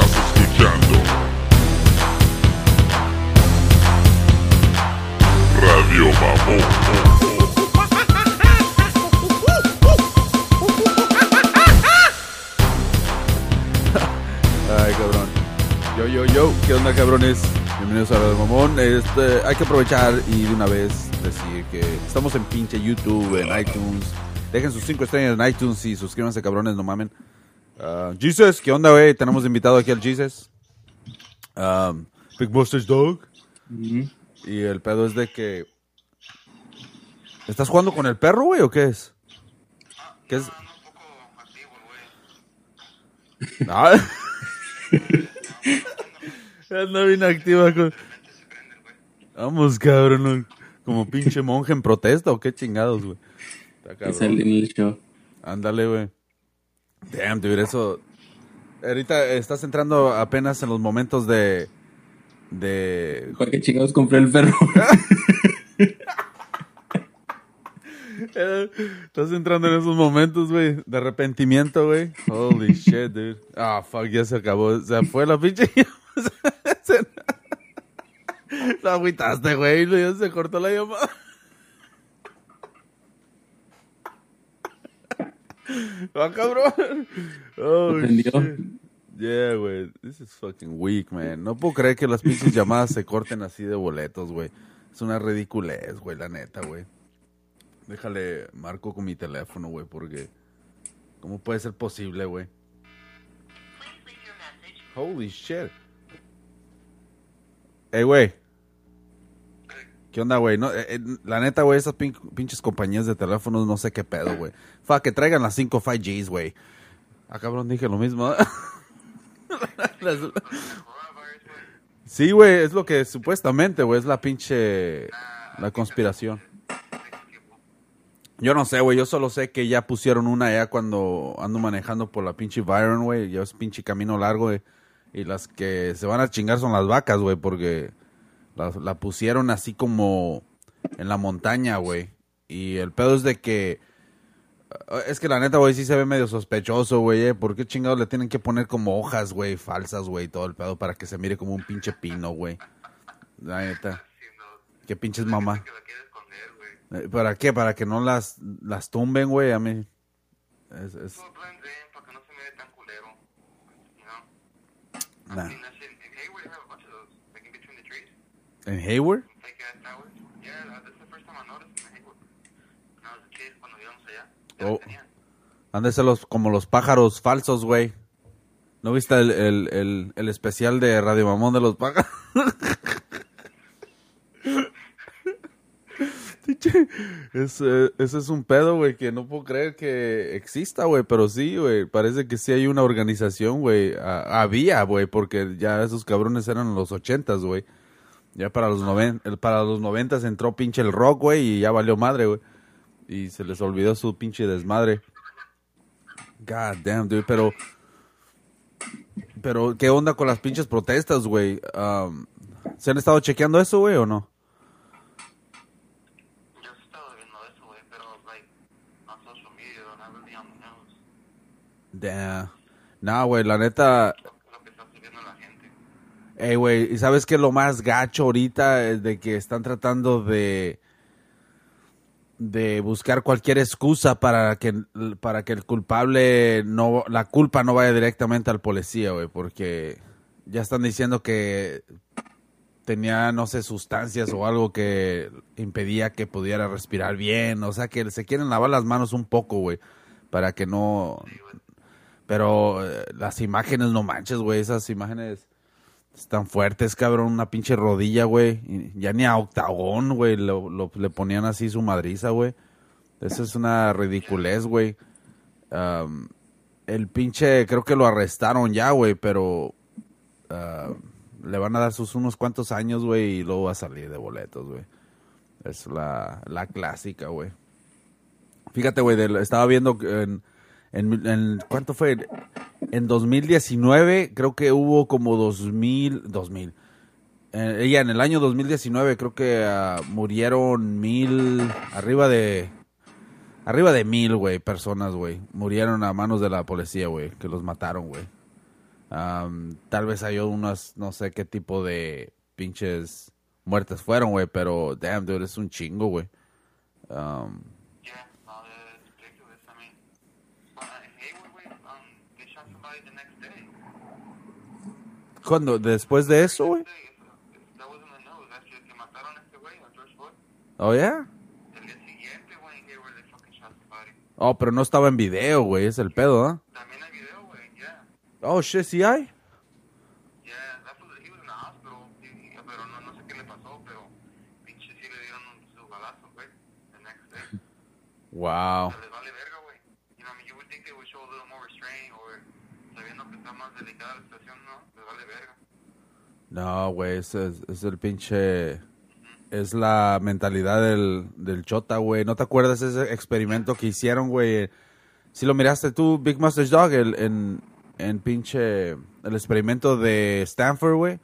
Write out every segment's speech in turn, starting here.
Estás escuchando Radio Mamón. Ay, cabrón. Yo, yo, yo. ¿Qué onda, cabrones? Bienvenidos a Radio Mamón. Este, hay que aprovechar y de una vez decir que estamos en pinche YouTube, en iTunes. Dejen sus cinco estrellas en iTunes y suscríbanse, cabrones, no mamen. Ah, Jesus, ¿qué onda, güey? Tenemos invitado aquí al Jesus. Um, Big Busters Dog. Y el pedo es de que... ¿Estás jugando con el perro, güey, o qué es? ¿Qué es? Ah. Anda bien activa con... Vamos, cabrón. ¿no? Como pinche monje en protesta o qué chingados, güey. Está cabrón. Ándale, güey. Damn, dude, eso... Ahorita estás entrando apenas en los momentos de... De... ¿Para qué chingados compré el perro? Estás entrando en esos momentos, güey, de arrepentimiento, güey. Holy shit, dude. Ah, fuck, ya se acabó. Se fue la pinche... Lo agüitaste, güey, y ya se cortó la llamada. Ah, cabrón. Oh, shit. Yeah, güey. This is fucking weak, man. No puedo creer que las pinches llamadas se corten así de boletos, güey. Es una ridiculez, güey, la neta, güey. Déjale, marco con mi teléfono, güey, porque... ¿Cómo puede ser posible, güey? Holy shit. Ey, güey. Eh, eh, la neta, güey, esas pin- pinches compañías de teléfonos, no sé qué pedo, güey. Fa, que traigan las 5 5Gs, güey. Ah, cabrón, dije lo mismo. Las- Sí, güey, es lo que supuestamente, güey, es la pinche... La conspiración. Yo no sé, güey, yo solo sé que ya pusieron una ya cuando ando manejando por la pinche Byron, güey. Ya es pinche camino largo, güey. Y las que se van a chingar son las vacas, güey, porque la, la pusieron así como en la montaña, güey. Y el pedo es de que... eh, Es que la neta, güey, sí se ve medio sospechoso, güey, eh. ¿Por qué chingados le tienen que poner como hojas, güey, falsas, güey, todo el pedo para que se mire como un pinche pino, güey? La neta. ¿Qué pinches mamá? Eh, ¿Para qué? ¿Para que no las, las tumben, güey? A mí... Es, es, So ¿En Hayward? Oh. ser los, como los pájaros falsos, güey. ¿No viste el, el, el, el especial de Radio Mamón de los pájaros? Ese, ese es un pedo, güey, que no puedo creer que exista, güey, pero sí, güey, parece que sí hay una organización, güey. Había, güey, porque ya esos cabrones eran los ochentas, güey. Ya para los noven, el- para los noventas entró pinche el rock, güey, y ya valió madre, güey. Y se les olvidó su pinche desmadre. God damn, dude, pero... Pero, ¿qué onda con las pinches protestas, güey? Um, ¿Se han estado chequeando eso, güey, o no? Yo sí estaba viendo eso, güey, pero, like, on social media, on the news. Damn. Nah, güey, la neta... Lo que está subiendo la gente. Ey, güey, ¿y sabes qué es lo más gacho ahorita? Es de que están tratando de... de buscar cualquier excusa para que, para que el culpable no... la culpa no vaya directamente al policía, güey, porque ya están diciendo que tenía, no sé, sustancias o algo que impedía que pudiera respirar bien, o sea, que se quieren lavar las manos un poco, güey, para que no... Pero eh, las imágenes, no manches, güey, esas imágenes están fuertes, cabrón, una pinche rodilla, güey, ya ni a octagón, güey, lo, le ponían así su madriza, güey. Eso es una ridiculez, güey. El pinche, creo que lo arrestaron ya, güey, pero ah, le van a dar sus unos cuantos años, güey, y luego va a salir de boletos, güey. Es la, la clásica, güey. Fíjate, güey, estaba viendo en, en, en- ¿cuánto fue? En 2019 creo que hubo como 2000, 2000. Eh, ella en el año 2019 creo que ah, murieron mil, arriba de, arriba de mil, güey, personas, güey. Murieron a manos de la policía, güey, que los mataron, güey. Am, tal vez hay unas, no sé qué tipo de pinches muertes fueron, güey, pero damn, dude, es un chingo, güey. Um, Yeah, no, it's ridiculous. I mean, uh, in Hayward, güey, um, they shot somebody the next day. ¿Cuándo? ¿Después de eso, güey? Este. Oh, yeah? El día siguiente, güey, en Hayward, they fucking shot somebody. Oh, pero no estaba en video, güey, es el pedo, ¿ah? También hay video, güey, yeah. Oh, shit, sí hay. Yeah, that's what, he was in the hospital, y- y- pero no, no sé qué le pasó, pero pinche sí le dieron un, su balazo, güey, the next day. Wow. les vale verga, güey. You know, I mean, you would think they would show a little more restraint, or sabiendo que está más delicada la situación, no, les vale verga. No, güey, es, es, el pinche... Es la mentalidad del, del chota, güey. ¿No te acuerdas ese experimento que hicieron, güey? Si lo miraste tú, Big Master Dog, el, en, en pinche... El experimento de Stanford, güey.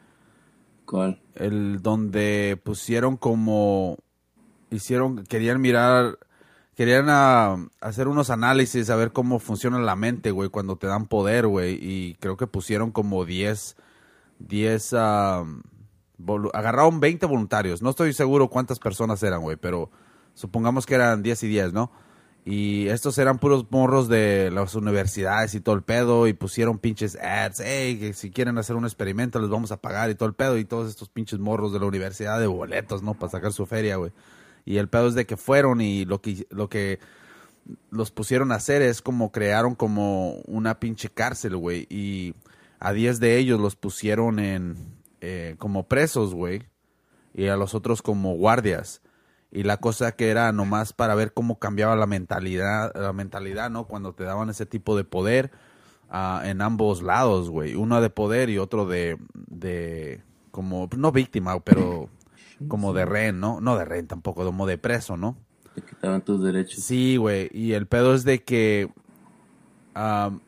¿Cuál? el donde pusieron como hicieron querían mirar querían ah, hacer unos análisis a ver cómo funciona la mente güey cuando te dan poder güey y creo que pusieron como 10 10 ah, volu- agarraron 20 voluntarios no estoy seguro cuántas personas eran güey pero supongamos que eran 10 y 10 no y estos eran puros morros de las universidades y todo el pedo. Y pusieron pinches ads. Hey, que si quieren hacer un experimento les vamos a pagar y todo el pedo. Y todos estos pinches morros de la universidad de boletos, ¿no? Para sacar su feria, güey. Y el pedo es de que fueron y lo que, lo que los pusieron a hacer es como crearon como una pinche cárcel, güey. Y a 10 de ellos los pusieron en eh, como presos, güey. Y a los otros como guardias. Y la cosa que era nomás para ver cómo cambiaba la mentalidad, la mentalidad, ¿no? Cuando te daban ese tipo de poder ah, en ambos lados, güey. Uno de poder y otro de, de, como, no víctima, pero como de rehén, ¿no? No de rehén tampoco, como de preso, ¿no? Te quitaban tus derechos. Sí, güey. Y el pedo es de que am,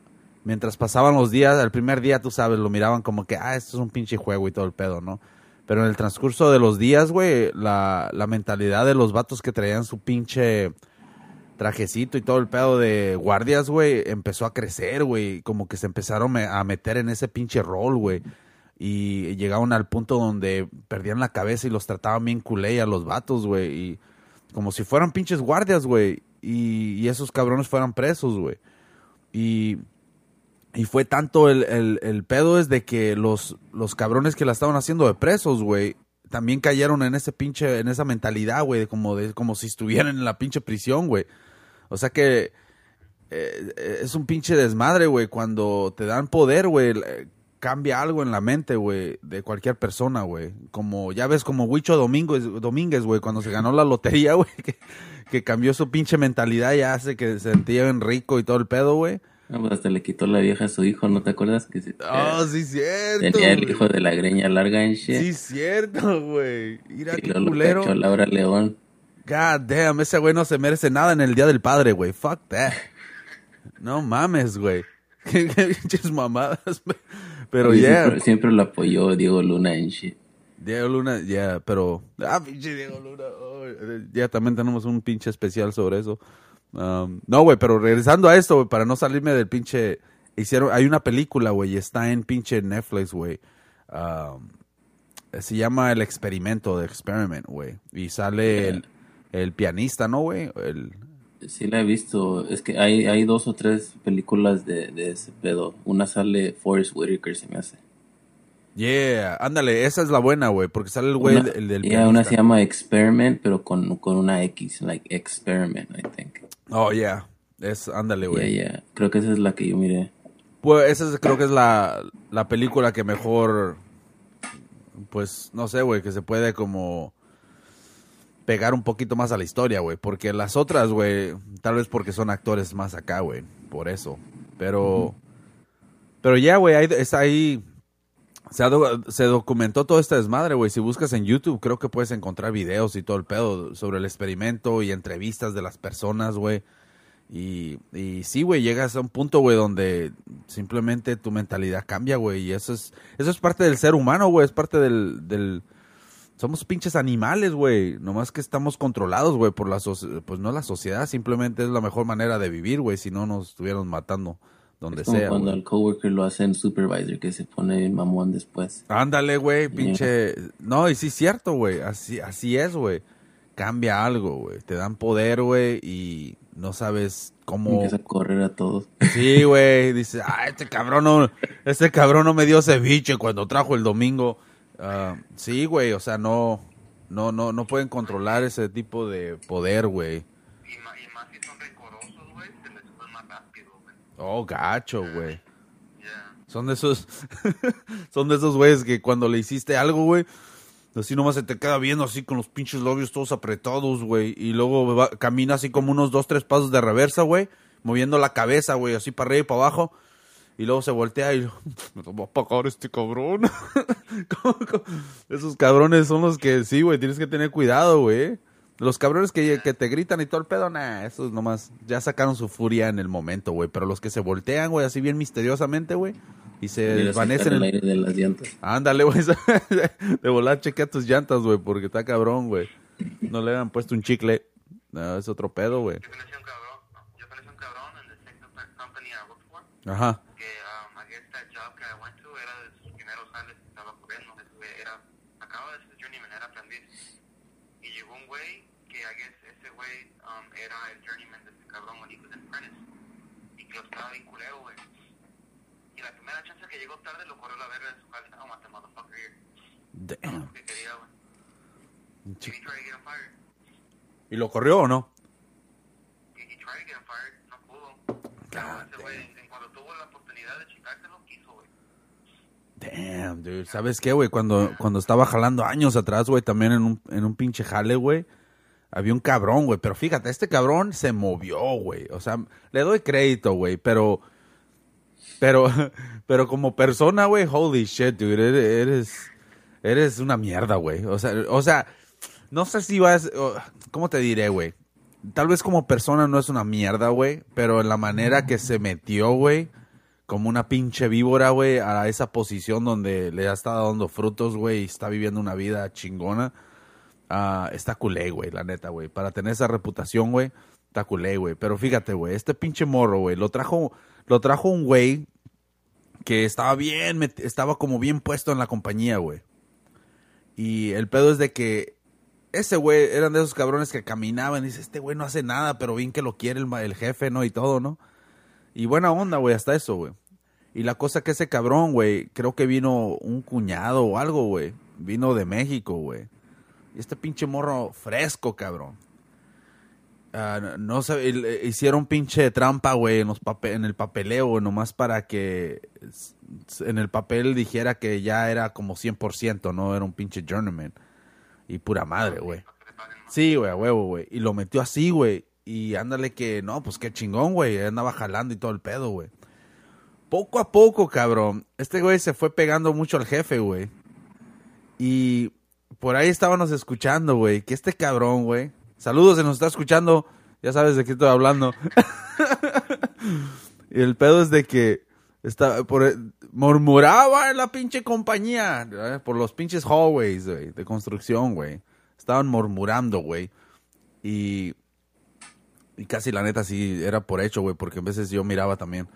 mientras pasaban los días, el primer día, tú sabes, lo miraban como que, ah, esto es un pinche juego y todo el pedo, ¿no? Pero en el transcurso de los días, güey, la, mentalidad de los vatos que traían su pinche trajecito y todo el pedo de guardias, güey, empezó a crecer, güey. Como que se empezaron a meter en ese pinche rol, güey. Y llegaron al punto donde perdían la cabeza y los trataban bien culé a los vatos, güey. Y como si fueran pinches guardias, güey. Y esos cabrones fueran presos, güey. Y, y fue tanto el, el, el pedo es de que los, los cabrones que la estaban haciendo de presos, güey, también cayeron en ese pinche, en esa mentalidad, güey, de como, de, como si estuvieran en la pinche prisión, güey. O sea que eh, es un pinche desmadre, güey, cuando te dan poder, güey, eh, cambia algo en la mente, güey, de cualquier persona, güey. Como, ya ves, como Huicho Domínguez, Domínguez, güey, cuando se ganó la lotería, güey, que, que cambió su pinche mentalidad y hace que se sentía bien rico y todo el pedo, güey. Ah, pues hasta le quitó la vieja a su hijo, ¿no te acuerdas? Que se- Oh, sí, cierto. tenía el hijo de la greña larga en shit. Sí, cierto, güey. Mira y qué lo culero. cachó Laura León. God damn, ese güey no se merece nada en el Día del Padre, güey. Fuck that. No mames, güey. Qué pinches mamadas. Pero Y yeah. siempre, siempre lo apoyó Diego Luna en shit. Diego Luna, ya, pero. Ah, pinche Diego Luna. oh, ya también tenemos un pinche especial sobre eso. Um, no, güey, pero regresando a esto, güey, para no salirme del pinche. Hicieron, hay una película, güey, y está en pinche Netflix, güey. Um, se llama El Experimento, The Experiment, güey. Y sale el, el pianista, ¿no, güey? El, Sí la he visto. Es que hay, hay dos o tres películas de, de ese pedo. Una sale Forrest Whitaker, se me hace. yeah, ándale, esa es la buena, güey, porque sale el güey, del yeah, pianista. una se llama Experiment, pero con, con una X, like Experiment, I think. Oh, yeah. Es, ándale, Yeah, güey. yeah. Creo que esa es la que yo miré. Pues esa es- creo que es la, la película que mejor, pues no sé, güey, que se puede como pegar un poquito más a la historia, güey. Porque las otras, güey, tal vez porque son actores más acá, güey, por eso. Pero, pero ya, güey, ahí, está ahí, se, ha se documentó todo este desmadre, güey. Si buscas en YouTube, creo que puedes encontrar videos y todo el pedo sobre el experimento y entrevistas de las personas, güey. Y, y sí, güey, llegas a un punto, güey, donde simplemente tu mentalidad cambia, güey. Y eso es, eso es parte del ser humano, güey. Es parte del, del... Somos pinches animales, güey. Nomás que estamos controlados, güey, por la Pues no la sociedad, simplemente es la mejor manera de vivir, güey. Si no nos estuvieran matando donde Es como sea. cuando güey. al coworker lo hacen supervisor, que se pone mamón después. Ándale, güey, pinche. No, y sí es cierto, güey. Así, así es, güey. Cambia algo, güey. Te dan poder, güey, y no sabes cómo. Empieza a correr a todos. Sí, güey. Dice, ah, este cabrón no, este cabrón no me dio ceviche cuando trajo el domingo. Ah, sí, güey. O sea, no, no, no, no pueden controlar ese tipo de poder, güey. Y más, y más si son rencorosos, güey, se les sube más rápido, güey. Oh, gacho, güey. Son de esos, son de esos güeyes que cuando le hiciste algo, güey, así nomás se te queda viendo así con los pinches labios todos apretados, güey, y luego va- camina así como unos dos, tres pasos de reversa, güey, moviendo la cabeza, güey, así para arriba y para abajo, y luego se voltea y me va a pagar este cabrón. ¿Cómo- cómo? Esos cabrones son los que sí, güey, tienes que tener cuidado, güey. Los cabrones que, que te gritan y todo el pedo, nah, esos nomás ya sacaron su furia en el momento, güey. Pero los que se voltean, güey, así bien misteriosamente, güey, y se Y desvanecen en el aire de las llantas. Ándale, güey. De volar, chequea tus llantas, güey, porque está cabrón, güey. No le han puesto un chicle. No, es otro pedo, güey. Yo conocí a un cabrón, yo conocí a un cabrón en the same compa- company I worked for, Ajá. que um, I guess that job que I went to era de sus primeros sales que estaba corriendo. Ese güey Era, acaba de ser journeyman, era aprendiz. Y llegó un güey que I guess ese güey um, era el journeyman de este cabrón when he was in apprentice. Y que lo estaba bien culero, güey. Y la primera chance que llegó tarde lo corrió la verga de su casa. Oh, mate, motherfucker here. Damn. Que quería, güey. And he tried to get him fired. ¿Y lo corrió o no? Y he tried to get him fired, no pudo. God Ese güey, en cuando tuvo la oportunidad de chicárselo, quiso, güey. Damn, dude. ¿Sabes qué, güey? Cuando, cuando estaba jalando años atrás, güey, también en un, en un pinche jale, güey, había un cabrón, güey. Pero fíjate, este cabrón se movió, güey. O sea, le doy crédito, güey, pero... Pero, pero como persona, güey, holy shit, dude, eres, eres, eres una mierda, güey. O sea, o sea, no sé si vas, o- ¿cómo te diré, güey? Tal vez como persona no es una mierda, güey, pero en la manera que se metió, güey, como una pinche víbora, güey, a esa posición donde le ha estado dando frutos, güey, y está viviendo una vida chingona. ah, está culé, güey, la neta, güey. Para tener esa reputación, güey, está culé, güey. Pero fíjate, güey, este pinche morro, güey, lo trajo, lo trajo un güey que estaba bien, estaba como bien puesto en la compañía, güey. Y el pedo es de que ese güey eran de esos cabrones que caminaban y dice, este güey no hace nada, pero bien que lo quiere el, jefe, ¿no? Y todo, ¿no? Y buena onda, güey, hasta eso, güey. Y la cosa que ese cabrón, güey, creo que vino un cuñado o algo, güey. Vino de México, güey. Y este pinche morro fresco, cabrón. Ah, no, sé, eh, hicieron pinche trampa, güey, en, en el papeleo, nomás para que en el papel dijera que ya era como 100%, no era un pinche journeyman. Y pura madre, güey. Sí, güey, a huevo, güey. Y lo metió así, güey. Y ándale que, no, pues qué chingón, güey. Andaba jalando y todo el pedo, güey. Poco a poco, cabrón. Este güey se fue pegando mucho al jefe, güey. Y por ahí estábamos escuchando, güey, que este cabrón, güey. Saludos, se nos está escuchando. Ya sabes de qué estoy hablando. y el pedo es de que está, por, murmuraba en la pinche compañía. ¿eh? Por los pinches hallways, güey, de construcción, güey. Estaban murmurando, güey. Y, y casi la neta sí era por hecho, güey, porque a veces yo miraba también.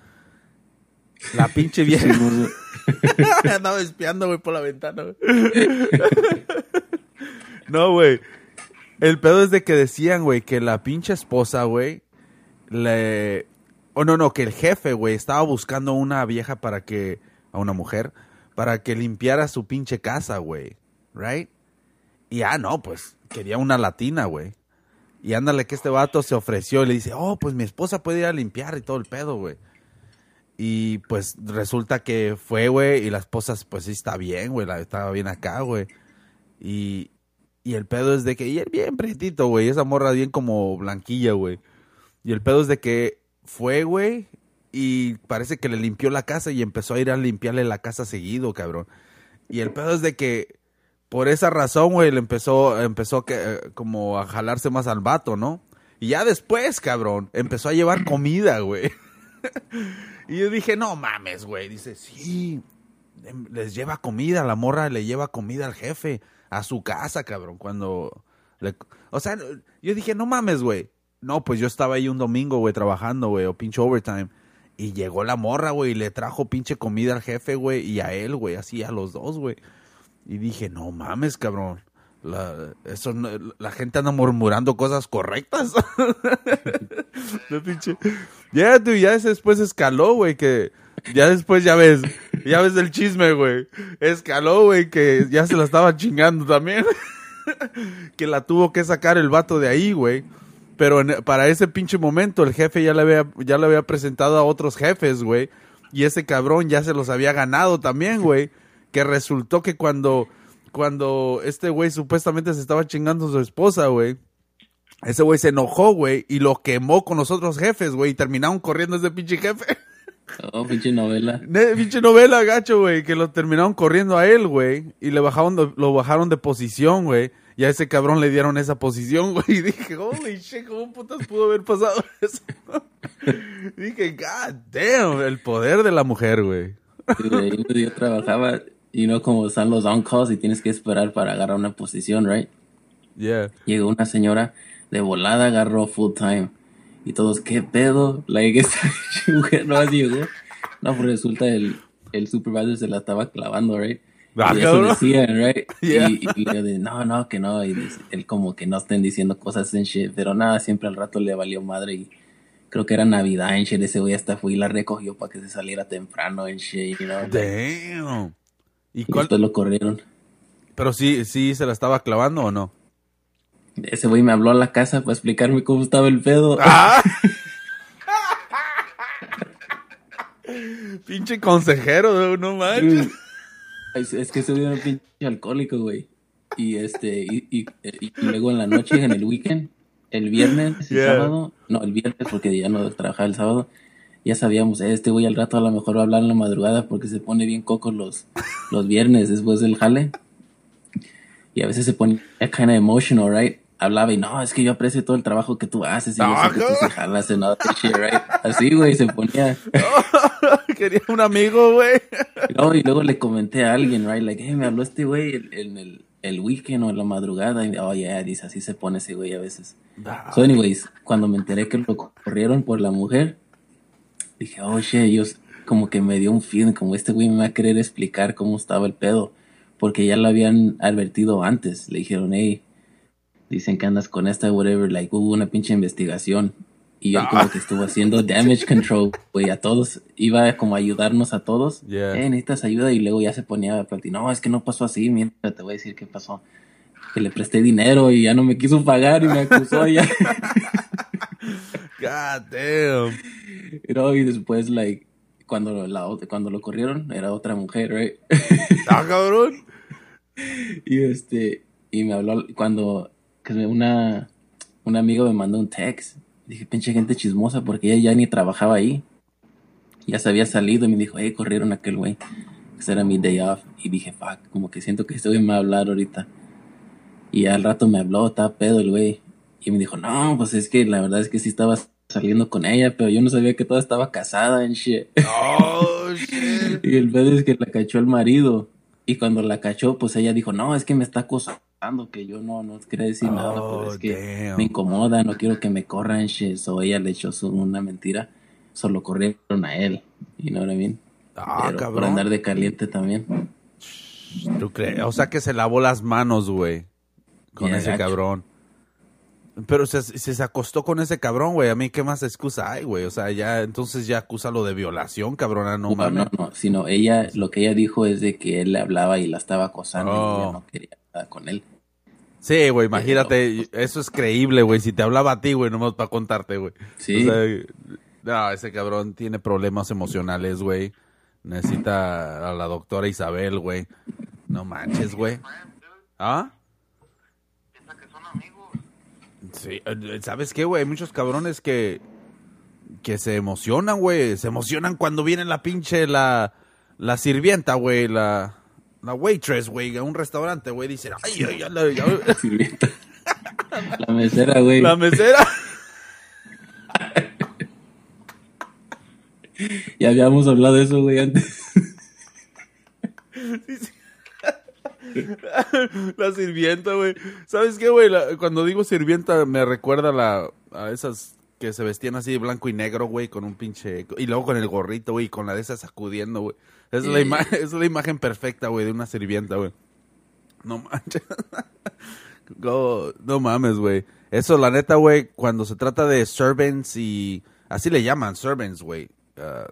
La pinche vieja. Andaba espiando, güey, por la ventana, güey. no, güey. El pedo es de que decían, güey, que la pinche esposa, güey, le... Oh, no, no, que el jefe, güey, estaba buscando una vieja para que... A una mujer. Para que limpiara su pinche casa, güey. ¿Right? Y ah, no, pues, quería una latina, güey. Y ándale que este vato se ofreció y le dice, oh, pues mi esposa puede ir a limpiar y todo el pedo, güey. Y pues resulta que fue, güey, y la esposa, pues sí está bien, güey, estaba bien acá, güey. Y, y el pedo es de que, y él bien pretito, güey, esa morra bien como blanquilla, güey. Y el pedo es de que fue, güey, y parece que le limpió la casa y empezó a ir a limpiarle la casa seguido, cabrón. Y el pedo es de que por esa razón, güey, le empezó, empezó que, eh, como a jalarse más al vato, ¿no? Y ya después, cabrón, empezó a llevar comida, güey. y yo dije, no mames, güey. Dice, sí, em, les lleva comida, la morra le lleva comida al jefe, a su casa, cabrón, cuando... le- o sea, yo dije, no mames, güey. No, pues yo estaba ahí un domingo, güey, trabajando, güey, o pinche overtime. Y llegó la morra, güey, y le trajo pinche comida al jefe, güey, y a él, güey, así a los dos, güey. Y dije, no mames, cabrón. La, eso no- la gente anda murmurando cosas correctas. No, pinche. Ya, tú, ya después escaló, güey, que ya después ya ves, ya ves el chisme, güey. Escaló, güey, que ya se la estaba chingando también. que la tuvo que sacar el vato de ahí, güey. Pero en- para ese pinche momento el jefe ya le había, ya le había presentado a otros jefes, güey. Y ese cabrón ya se los había ganado también, güey. Que resultó que cuando, cuando este güey supuestamente se estaba chingando a su esposa, güey. Ese güey se enojó, güey, y lo quemó con los otros jefes, güey, y terminaron corriendo ese pinche jefe. Oh, pinche novela. Ne- pinche novela, gacho, güey, que lo terminaron corriendo a él, güey, y le bajaron de- lo bajaron de posición, güey, y a ese cabrón le dieron esa posición, güey, y dije, holy shit, ¿cómo putas pudo haber pasado eso? dije, god damn, el poder de la mujer, güey. Yo- trabajaba, y no como están los on-calls y tienes que esperar para agarrar una posición, right? Yeah. Llegó una señora de volada, agarró full time. Y todos, ¿qué pedo? Like, esta mujer no llegó. No, pues resulta el, el supervisor se la estaba clavando, right? Ah, y eso decían, right? Yeah. Y, y yo de, no, no, que no. Y él como que no estén diciendo cosas en shit. Pero nada, siempre al rato le valió madre y creo que era Navidad en shit. Ese güey hasta fue y la recogió para que se saliera temprano en shit, you know? Damn. ¿Y Y cuál? después lo corrieron. Pero sí, sí se la estaba clavando o no? Ese güey me habló a la casa para explicarme cómo estaba el pedo. ¡Ah! Pinche consejero, no manches. Es, es que soy un pinche alcohólico, güey. Y este, y, y, y luego en la noche, en el weekend, el viernes y Yeah. sábado, no, el viernes porque ya no trabajaba el sábado, ya sabíamos, eh, este güey al rato a lo mejor va a hablar en la madrugada porque se pone bien coco los, los viernes después del jale. Y a veces se ponía kind of emotional, right? Hablaba y no, es que yo aprecio todo el trabajo que tú haces y yo sé que tú se jalas en other shit, right? Así, güey, se ponía. Quería un amigo, güey. No, y luego le comenté a alguien, right? Like, hey, me habló este güey el- en el, el weekend o en la madrugada. Y, oh, yeah, dice, así se pone ese güey a veces. So, anyways, cuando me enteré que lo corrieron por la mujer, dije, oh, shit, yo, como que me dio un feeling, como este güey me va a querer explicar cómo estaba el pedo. Porque ya lo habían advertido antes. Le dijeron, hey, dicen que andas con esta, whatever. Like, hubo una pinche investigación. Y él como que estuvo haciendo damage control, güey, a todos. Iba como a ayudarnos a todos. Yeah. Eh, necesitas ayuda. Y luego ya se ponía a platicar. No, es que no pasó así. Mira, te voy a decir qué pasó. Que le presté dinero y ya no me quiso pagar y me acusó ya. God damn. You know, y después, like, cuando, la, cuando lo corrieron, era otra mujer, right? Ah, cabrón. y este, y me habló cuando que una, un amigo me mandó un text. Dije, pinche gente chismosa, porque ella ya ni trabajaba ahí. Ya se había salido y me dijo, hey, corrieron a aquel güey. Ese era mi day off. Y dije, fuck, como que siento que este güey me va a hablar ahorita. Y al rato me habló, estaba pedo el güey. Y me dijo, no, pues es que la verdad es que sí estaba saliendo con ella, pero yo no sabía que toda estaba casada en shit. Oh, shit. Y el pedo es que la cachó el marido. Y cuando la cachó, pues ella dijo, no, es que me está acosando, que yo no, no quería decir nada, pero Oh, es que damn. me incomoda, no quiero que me corran, shit. So ella le echó su- una mentira, solo corrieron a él. I mean? Ah, pero por andar de caliente también. ¿Tú crees? O sea que se lavó las manos, güey. Con Yeah, ese gacho. cabrón. Pero se, se, se acostó con ese cabrón, güey. A mí, ¿qué más excusa hay, güey? O sea, ya, entonces ya acusa lo de violación, cabrona. No No, mames. no, no, sino ella, lo que ella dijo es de que él le hablaba y la estaba acosando y Oh. ella no quería nada con él. Sí, güey, imagínate. Eso es creíble, güey. Si te hablaba a ti, güey, nomás para contarte, güey. Sí. O sea, no, ese cabrón tiene problemas emocionales, güey. Necesita a la doctora Isabel, güey. No manches, güey. ¿Ah? Piensa que son amigos. Sí, ¿sabes qué, güey? Hay muchos cabrones que que se emocionan, güey. Se emocionan cuando viene la pinche la la sirvienta, güey, la la waitress, güey, a un restaurante, güey, dicen, "Ay, la- Sirvienta. la mesera, güey. la mesera." Ya habíamos hablado de eso, güey, antes. la sirvienta, güey. ¿Sabes qué, güey? La- Cuando digo sirvienta me recuerda a la a esas que se vestían así de blanco y negro, güey, con un pinche... Y luego con el gorrito, güey, con la de esas sacudiendo, güey. Es, la ima- es la imagen perfecta, güey, de una sirvienta, güey. No manches. Go- no mames, güey. Eso, la neta, güey, cuando se trata de servants y... Así le llaman, servants, güey. Ah,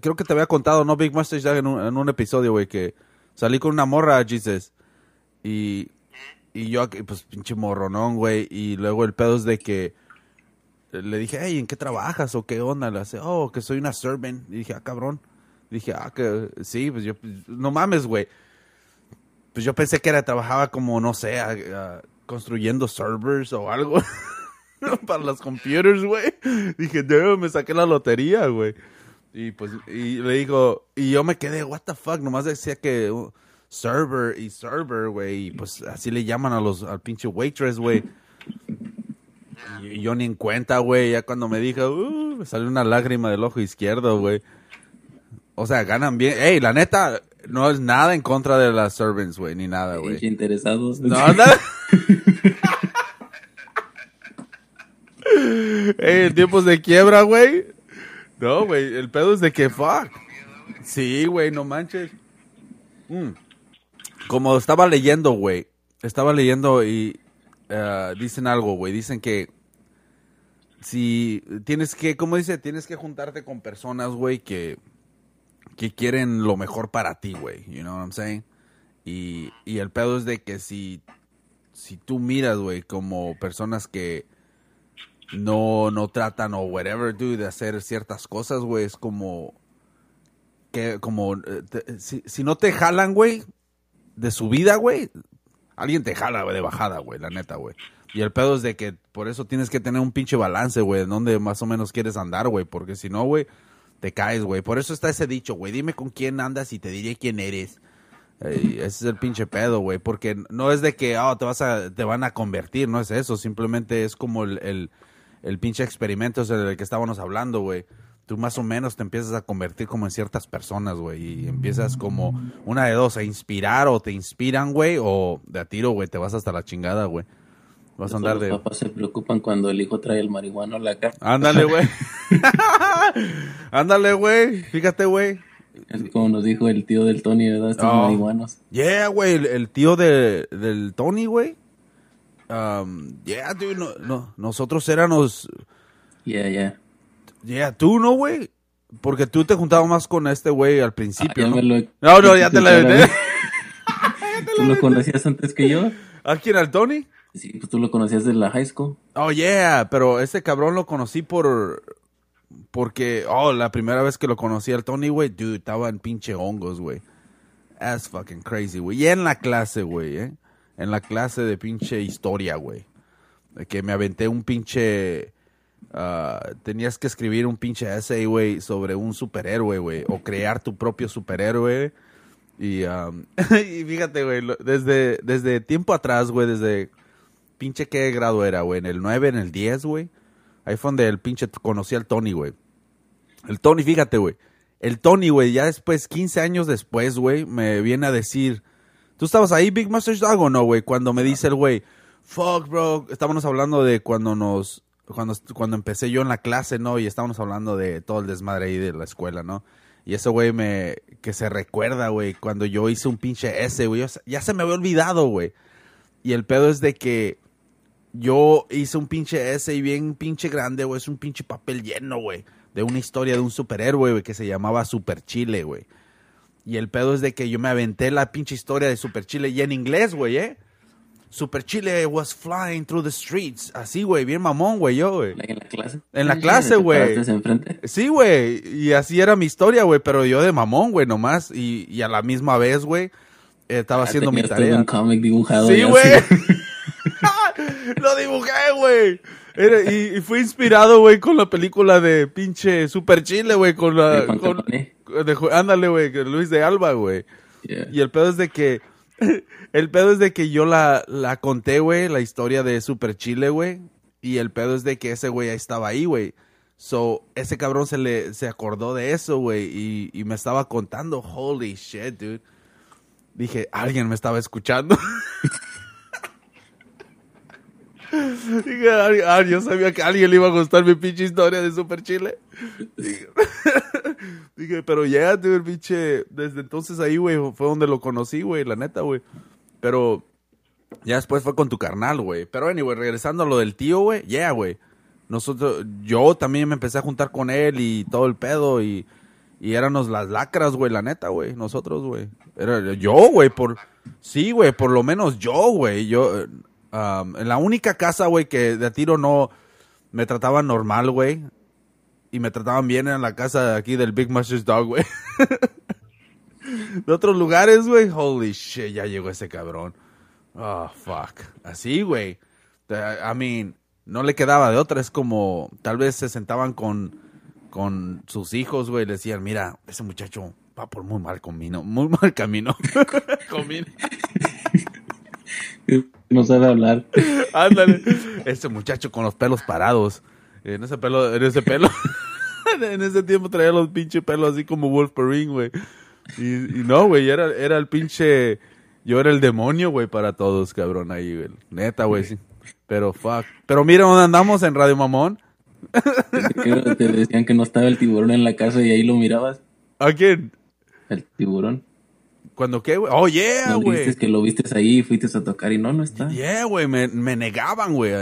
creo que te había contado, ¿no? Big Mustache en un, en un episodio, güey, que salí con una morra, Jesus. Y, y yo, pues, pinche morronón, güey. Y luego el pedo es de que le dije, hey, ¿en qué trabajas o qué onda? Le hace, oh, que soy una servant. Y dije, ah, cabrón. Dije, ah, que sí, pues yo, no mames, güey. Pues yo pensé que era, trabajaba como, no sé, a- construyendo servers o algo para las computers, güey. Dije, me saqué la lotería, güey. Y pues, y le digo, y yo me quedé, what the fuck, nomás decía que uh, server y server, güey, y pues así le llaman a los, al pinche waitress, güey. Y yo ni en cuenta, güey, ya cuando me dijo, uh, me salió una lágrima del ojo izquierdo, güey. O sea, ganan bien. Ey, la neta, no es nada en contra de las servants, güey, ni nada, güey. Interesados. No, nada. Ey, en tiempos de quiebra, güey. No, güey, el pedo es de que, fuck. Sí, güey, no manches. Mm. Como estaba leyendo, güey. Estaba leyendo y eh, dicen algo, güey. Dicen que si tienes que, ¿cómo dice? Tienes que juntarte con personas, güey, que, que quieren lo mejor para ti, güey. You know what I'm saying? Y, y el pedo es de que si, si tú miras, güey, como personas que no, no tratan o whatever, dude, de hacer ciertas cosas, güey, es como que, como, eh, si, si no te jalan, güey, de su vida, güey, alguien te jala, güey, de bajada, güey, la neta, güey. Y el pedo es de que por eso tienes que tener un pinche balance, güey, en donde más o menos quieres andar, güey, porque si no, güey, te caes, güey. Por eso está ese dicho, güey, dime con quién andas y te diré quién eres. Ese es el pinche pedo, güey, porque no es de que oh, te vas a, te van a convertir, no es eso, simplemente es como el, el, el pinche experimento del que estábamos hablando, güey. Tú más o menos te empiezas a convertir como en ciertas personas, güey, y empiezas como una de dos, a inspirar o te inspiran, güey, o de a tiro, güey, te vas hasta la chingada, güey. Vas a andar Los de... papás se preocupan cuando el hijo trae el marihuano a la casa. Ándale, güey. Ándale, güey. Fíjate, güey. Es como nos dijo el tío del Tony, ¿verdad? Estos Oh. marihuanos. Yeah, güey, el, el tío de, del Tony, güey. Um, yeah, dude, no, no, nosotros éramos, Ya, ya. yeah, tú, ¿no, güey? Porque tú te juntabas más con este güey al Ah, principio, ya ¿no? me lo- No, no, ya te la Claramente. ¿Tú lo conocías antes que yo? ¿A quién, al Tony? Pues tú lo conocías de la high school. Oh, yeah, pero ese cabrón lo conocí por, porque, oh, la primera vez que lo conocí al Tony, güey, dude, estaba en pinche hongos, güey. That's fucking crazy, güey. Y en la clase, güey, ¿eh? En la clase de pinche historia, güey. Que me aventé un pinche... ah, tenías que escribir un pinche essay, güey, sobre un superhéroe, güey. O crear tu propio superhéroe. Y, um, y fíjate, güey, desde, desde tiempo atrás, güey, desde... Pinche qué grado era, güey. En el 9, en el 10, güey. Ahí fue donde el pinche conocí al Tony, güey. El Tony, fíjate, güey. El Tony, güey, ya después, 15 años después, güey, me viene a decir... ¿Tú estabas ahí, Big Master Dog, o no, güey? Cuando me dice el güey, fuck, bro. Estábamos hablando de cuando nos... Cuando, cuando empecé yo en la clase, ¿no? Y estábamos hablando de todo el desmadre ahí de la escuela, ¿no? Y ese güey me... Que se recuerda, güey, cuando yo hice un pinche S, güey. Ya se me había olvidado, güey. Y el pedo es de que yo hice un pinche essay bien pinche grande, güey. Es un pinche papel lleno, güey. De una historia de un superhéroe, güey, que se llamaba Super Chile, güey. Y el pedo es de que yo me aventé la pinche historia de Super Chile y en inglés, güey, ¿eh? Super Chile was flying through the streets. Así, güey, bien mamón, güey, yo, güey. En la clase. En la clase, güey. Sí, güey. Y así era mi historia, güey. Pero yo de mamón, güey, nomás. Y, y a la misma vez, güey, estaba Ah, haciendo mi tarea. un cómic dibujado. Sí, güey. Lo dibujé, güey. Y, y fue inspirado, güey, con la película de pinche Super Chile, güey, con la... Con- de ándale, güey, Luis de Alba, güey. Yeah. Y el pedo es de que... El pedo es de que yo la, la conté, güey, la historia de Super Chile, güey. Y el pedo es de que ese güey ahí estaba ahí, güey. So, ese cabrón se le se acordó de eso, güey, y, y me estaba contando. Holy shit, dude. Dije, alguien me estaba escuchando. Dije, "Ay, ah, yo sabía que a alguien le iba a gustar mi pinche historia de Super Chile. Dije, pero ya, el pinche. Desde entonces ahí, güey, fue donde lo conocí, güey, la neta, güey. Pero ya después fue con tu carnal, güey. Pero, anyway, regresando a lo del tío, güey, yeah, güey. Nosotros, yo también me empecé a juntar con él y todo el pedo y, y éramos las lacras, güey, la neta, güey. Nosotros, güey. Era yo, güey, por. Sí, güey, por lo menos yo, güey. Yo. Um, en la única casa, güey, que de tiro no me trataban normal, güey. Y me trataban bien en la casa de aquí del Big Master's Dog, güey. de otros lugares, güey. Holy shit, ya llegó ese cabrón. Oh, fuck. Así, güey. I I mean, no le quedaba de otra. Es como, tal vez se sentaban con, con sus hijos, güey. Le decían, mira, ese muchacho va por muy mal camino. Muy mal camino. Camino. No sabe hablar. Ándale. Ese muchacho con los pelos parados. En ese pelo, en ese pelo. en ese tiempo traía los pinches pelos así como Wolverine, güey. Y, y no, güey, era, era el pinche. Yo era el demonio, güey, para todos, cabrón, ahí, güey. Neta, güey, sí. Pero fuck. Pero mira dónde andamos en Radio Mamón. Te decían que no estaba el tiburón en la casa y ahí lo mirabas. ¿A quién? El tiburón. ¿Cuándo qué, güey? Oh, yeah, No güey. viste que lo viste ahí, fuiste a tocar y no, no está. Yeah, güey, me, me negaban, güey,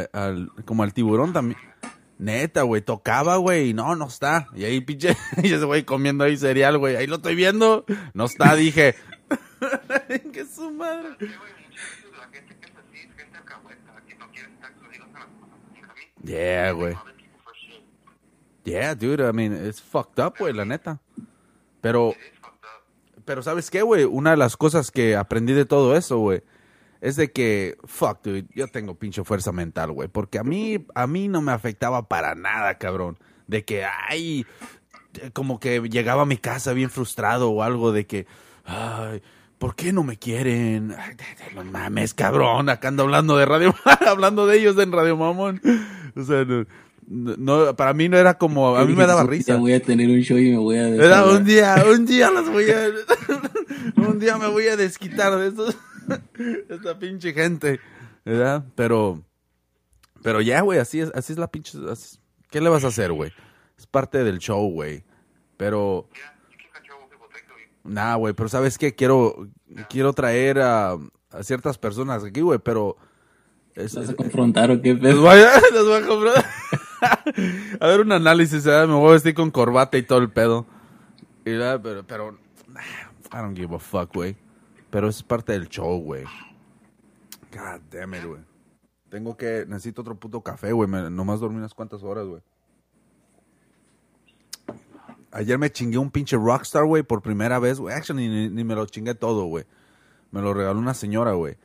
como al tiburón también. Neta, güey, tocaba, güey, y no, no está. Y ahí, pinche, y ese güey comiendo ahí cereal, güey, ahí lo estoy viendo, no está, dije. que su madre. No Yeah, güey. Yeah, dude, I mean, it's fucked up, güey, la neta. Pero, It is fucked up. Pero ¿sabes qué, güey? Una de las cosas que aprendí de todo eso, güey, es de que, fuck, dude, yo tengo pinche fuerza mental, güey. Porque a mí, a mí no me afectaba para nada, cabrón. De que, ay, como que llegaba a mi casa bien frustrado o algo de que, ay, ¿por qué no me quieren? Ay, no mames, cabrón, acá ando hablando de radio, hablando de ellos en Radio Mamón. O sea, no, no, para mí no era como, a mí me daba risa. Voy a tener un show y me voy a Era un día, un día los voy a. un día me voy a desquitar de estos. esta pinche gente. ¿Verdad? Pero. Pero ya, güey, así es, así es la pinche. así- ¿Qué le vas a hacer, güey? Es parte del show, güey. Pero. Nah, güey, pero ¿sabes qué? Quiero, quiero traer a, a ciertas personas aquí, güey, pero. es- ¿Vas a confrontar o qué pedo? voy a, les voy a comprar. a ver un análisis, ¿verdad? Me voy a vestir con corbata y todo el pedo. Pero, I don't give a fuck, güey. Pero es parte del show, güey. God damn it, güey. Tengo que, necesito otro puto café, güey. Nomás dormí unas cuantas horas, güey. Ayer me chingué un pinche Rockstar, güey, por primera vez, güey. Actually, ni me lo chingué todo, güey. Me lo regaló una señora, güey.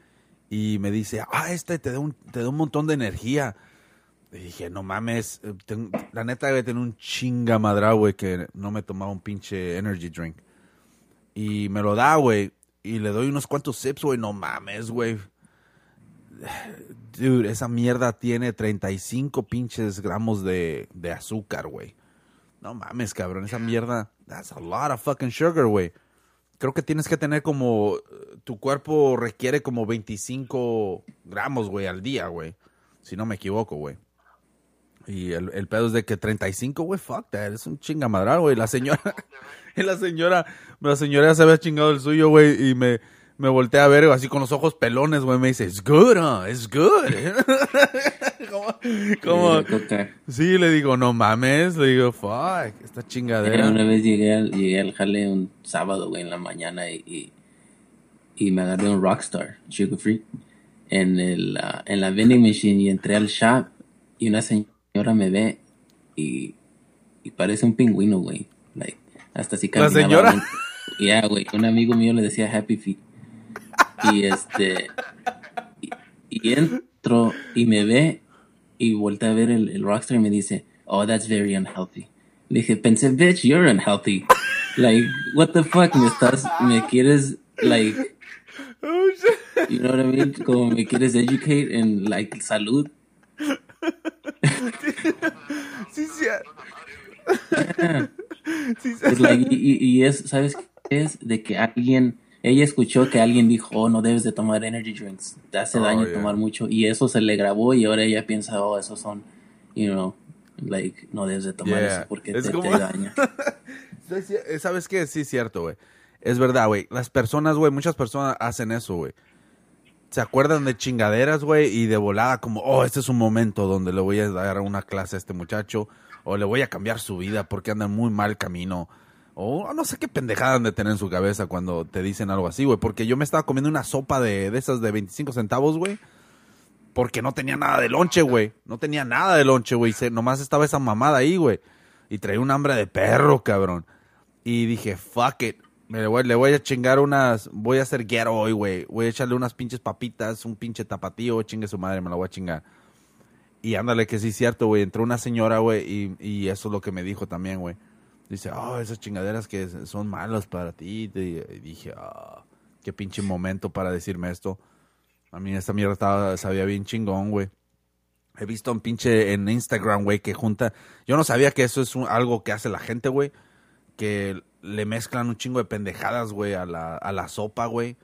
Y me dice, ah, este te da un, te da un montón de energía. Dije, no mames, eh, la neta debe tener un chinga madra, güey, que no me tomaba un pinche energy drink. Y me lo da, güey. Y le doy unos cuantos sips, güey, no mames, güey. Dude, esa mierda tiene 35 pinches gramos de, de azúcar, güey. No mames, cabrón, esa mierda, that's a lot of fucking sugar, güey. Creo que tienes que tener como, eh, tu cuerpo requiere como 25 gramos, güey, al día, güey. Si no me equivoco, güey. Y el, el pedo es de que 35, güey, fuck that, es un chingamadral, güey. La señora, y la señora, la señora se había chingado el suyo, güey, y me, me volteé a ver, así con los ojos pelones, güey, me dice, it's good, huh? It's good. como, sí, le digo, no mames, le digo, fuck, esta chingadera. Una vez llegué al, llegué al jale un sábado, güey, en la mañana y, y, y me agarré un Rockstar, Sugar Free, en, el, ah, en la vending machine y entré al shop y una señora me ve y, y parece un pingüino, güey. Like, hasta ¿La caminaba. señora? güey. Ya, güey, un amigo mío le decía Happy Feet. Y este, y, y entro y me ve y voltea a ver el, el Rockstar y me dice, oh, that's very unhealthy. Le dije, pensé, bitch, you're unhealthy. Like, what the fuck, me estás, me quieres, like, Oh, you know what I mean? Como me quieres educate en, like, salud. Sí, sí. Sí, sí. It's like, y, y- es, ¿sabes qué es? De que alguien ella escuchó que alguien dijo, oh, no debes de tomar energy drinks, te hace Oh, daño yeah. tomar mucho, y eso se le grabó y ahora ella piensa, oh, esos son, you know, like, no debes de tomar Yeah. eso porque Es te, como- te daña. Sí, sí, ¿Sabes qué? Sí, es cierto, güey. Es verdad, güey. Las personas, güey, muchas personas hacen eso, güey. Se acuerdan de chingaderas, güey, y de volada como, oh, este es un momento donde le voy a dar una clase a este muchacho, o le voy a cambiar su vida porque anda en muy mal camino. O no sé qué pendejada han de tener en su cabeza cuando te dicen algo así, güey. Porque yo me estaba comiendo una sopa de, de esas de 25 centavos, güey. Porque no tenía nada de lonche, güey. No tenía nada de lonche, güey. Nomás estaba esa mamada ahí, güey. Y traía un hambre de perro, cabrón. Y dije, fuck it. Le voy, le voy a chingar unas. Voy a hacer ghetto hoy, güey. Voy a echarle unas pinches papitas, un pinche tapatío, chingue su madre, me la voy a chingar. Y ándale, que sí es cierto, güey. Entró una señora, güey, y, y eso es lo que me dijo también, güey. Dice, oh, esas chingaderas que son malas para ti. Y dije, ah, qué pinche momento para decirme esto. A mí esta mierda estaba, sabía bien chingón, güey. He visto un pinche en Instagram, güey, que junta. Yo no sabía que eso es algo que hace la gente, güey. Que le mezclan un chingo de pendejadas, güey, a la, a la sopa, güey.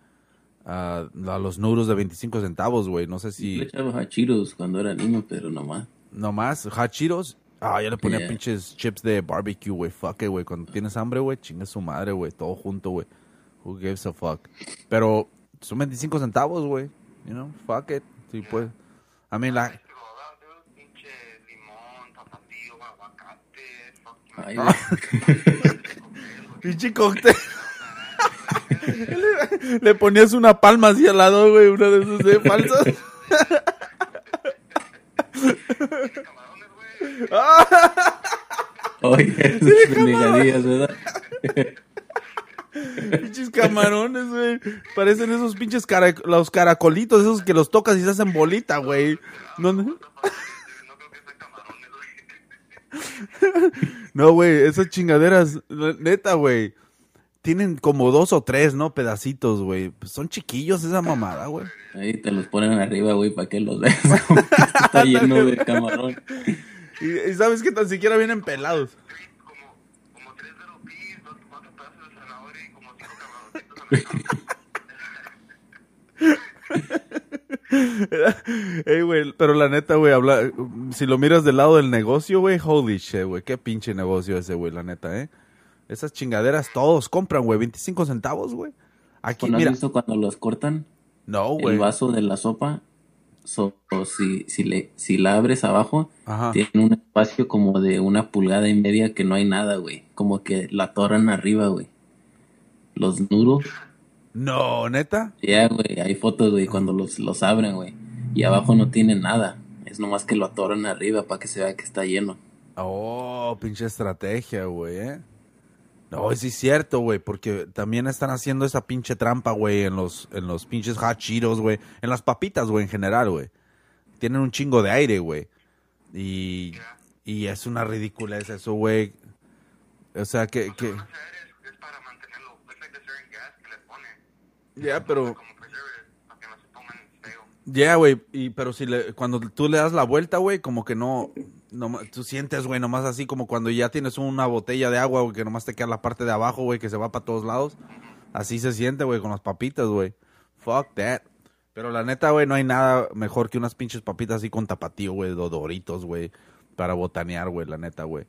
A, a los noodles de 25 centavos, güey. No sé Le si. echaba a Cheetos cuando era niño, pero nomás. Nomás, hot Cheetos. Ah, yo le ponía Yeah. pinches chips de barbecue, güey. Fuck it, güey. Cuando tienes hambre, güey, chinga su madre, güey. Todo junto, güey. Who gives a fuck? Pero son 25 centavos, güey. You know, fuck it. Sí, pues. I mean, fucking... Ay. Pinche cóctel. le, le ponías una palma así al lado, güey, una de esas de falsas. camarones, güey. Oye, esas negadillas, ¿verdad? Pinches camarones, güey. Parecen esos pinches cara- los caracolitos, esos que los tocas y se hacen bolita, güey. No, no, No creo que sea camarones, güey. No, güey, esas chingaderas, neta, güey. Tienen como dos o tres, ¿no? Pedacitos, güey. Pues son chiquillos esa mamada, güey. Ahí te los ponen arriba, güey, para que los veas. Está lleno de camarón. Y, y sabes que tan siquiera vienen pelados. Como, tres peas, dos, cuatro pedazos de zanahoria y como cinco camaroncitos. Ey, güey, pero la neta, güey, habla, si lo miras del lado del negocio, güey, holy shit, güey, qué pinche negocio ese, güey, la neta, ¿eh? Esas chingaderas todos compran, güey, 25 centavos, güey. Aquí, ¿No has mira, visto cuando los cortan no, el güey. vaso de la sopa? So, si, si, le, si la abres abajo, Ajá. tiene un espacio como de una pulgada y media que no hay nada, güey. Como que la atoran arriba, güey. Los noodles. No, neta. Ya, güey, hay fotos, güey, cuando los, los abren, güey. Y abajo no tiene nada. Es nomás que lo atoran arriba para que se vea que está lleno. Oh, pinche estrategia, güey, ¿eh? No, sí es cierto, güey, porque también están haciendo esa pinche trampa, güey, en los, en los pinches hot Cheetos, güey. En las papitas, güey, en general, güey. Tienen un chingo de aire, güey. Y, y es una ridiculez eso, güey. O sea, que... que... Ese aire es, es para mantenerlo. Es like the certain gas que le ponen. Ya, pero... Ya, güey, y pero si le, cuando tú le das la vuelta, güey, como que no, no, tú sientes, güey, nomás así como cuando ya tienes una botella de agua, güey, que nomás te queda la parte de abajo, güey, que se va para todos lados. Así se siente, güey, con las papitas, güey. Fuck that. Pero la neta, güey, no hay nada mejor que unas pinches papitas así con tapatío, güey, de doritos, güey, para botanear, güey, la neta, güey.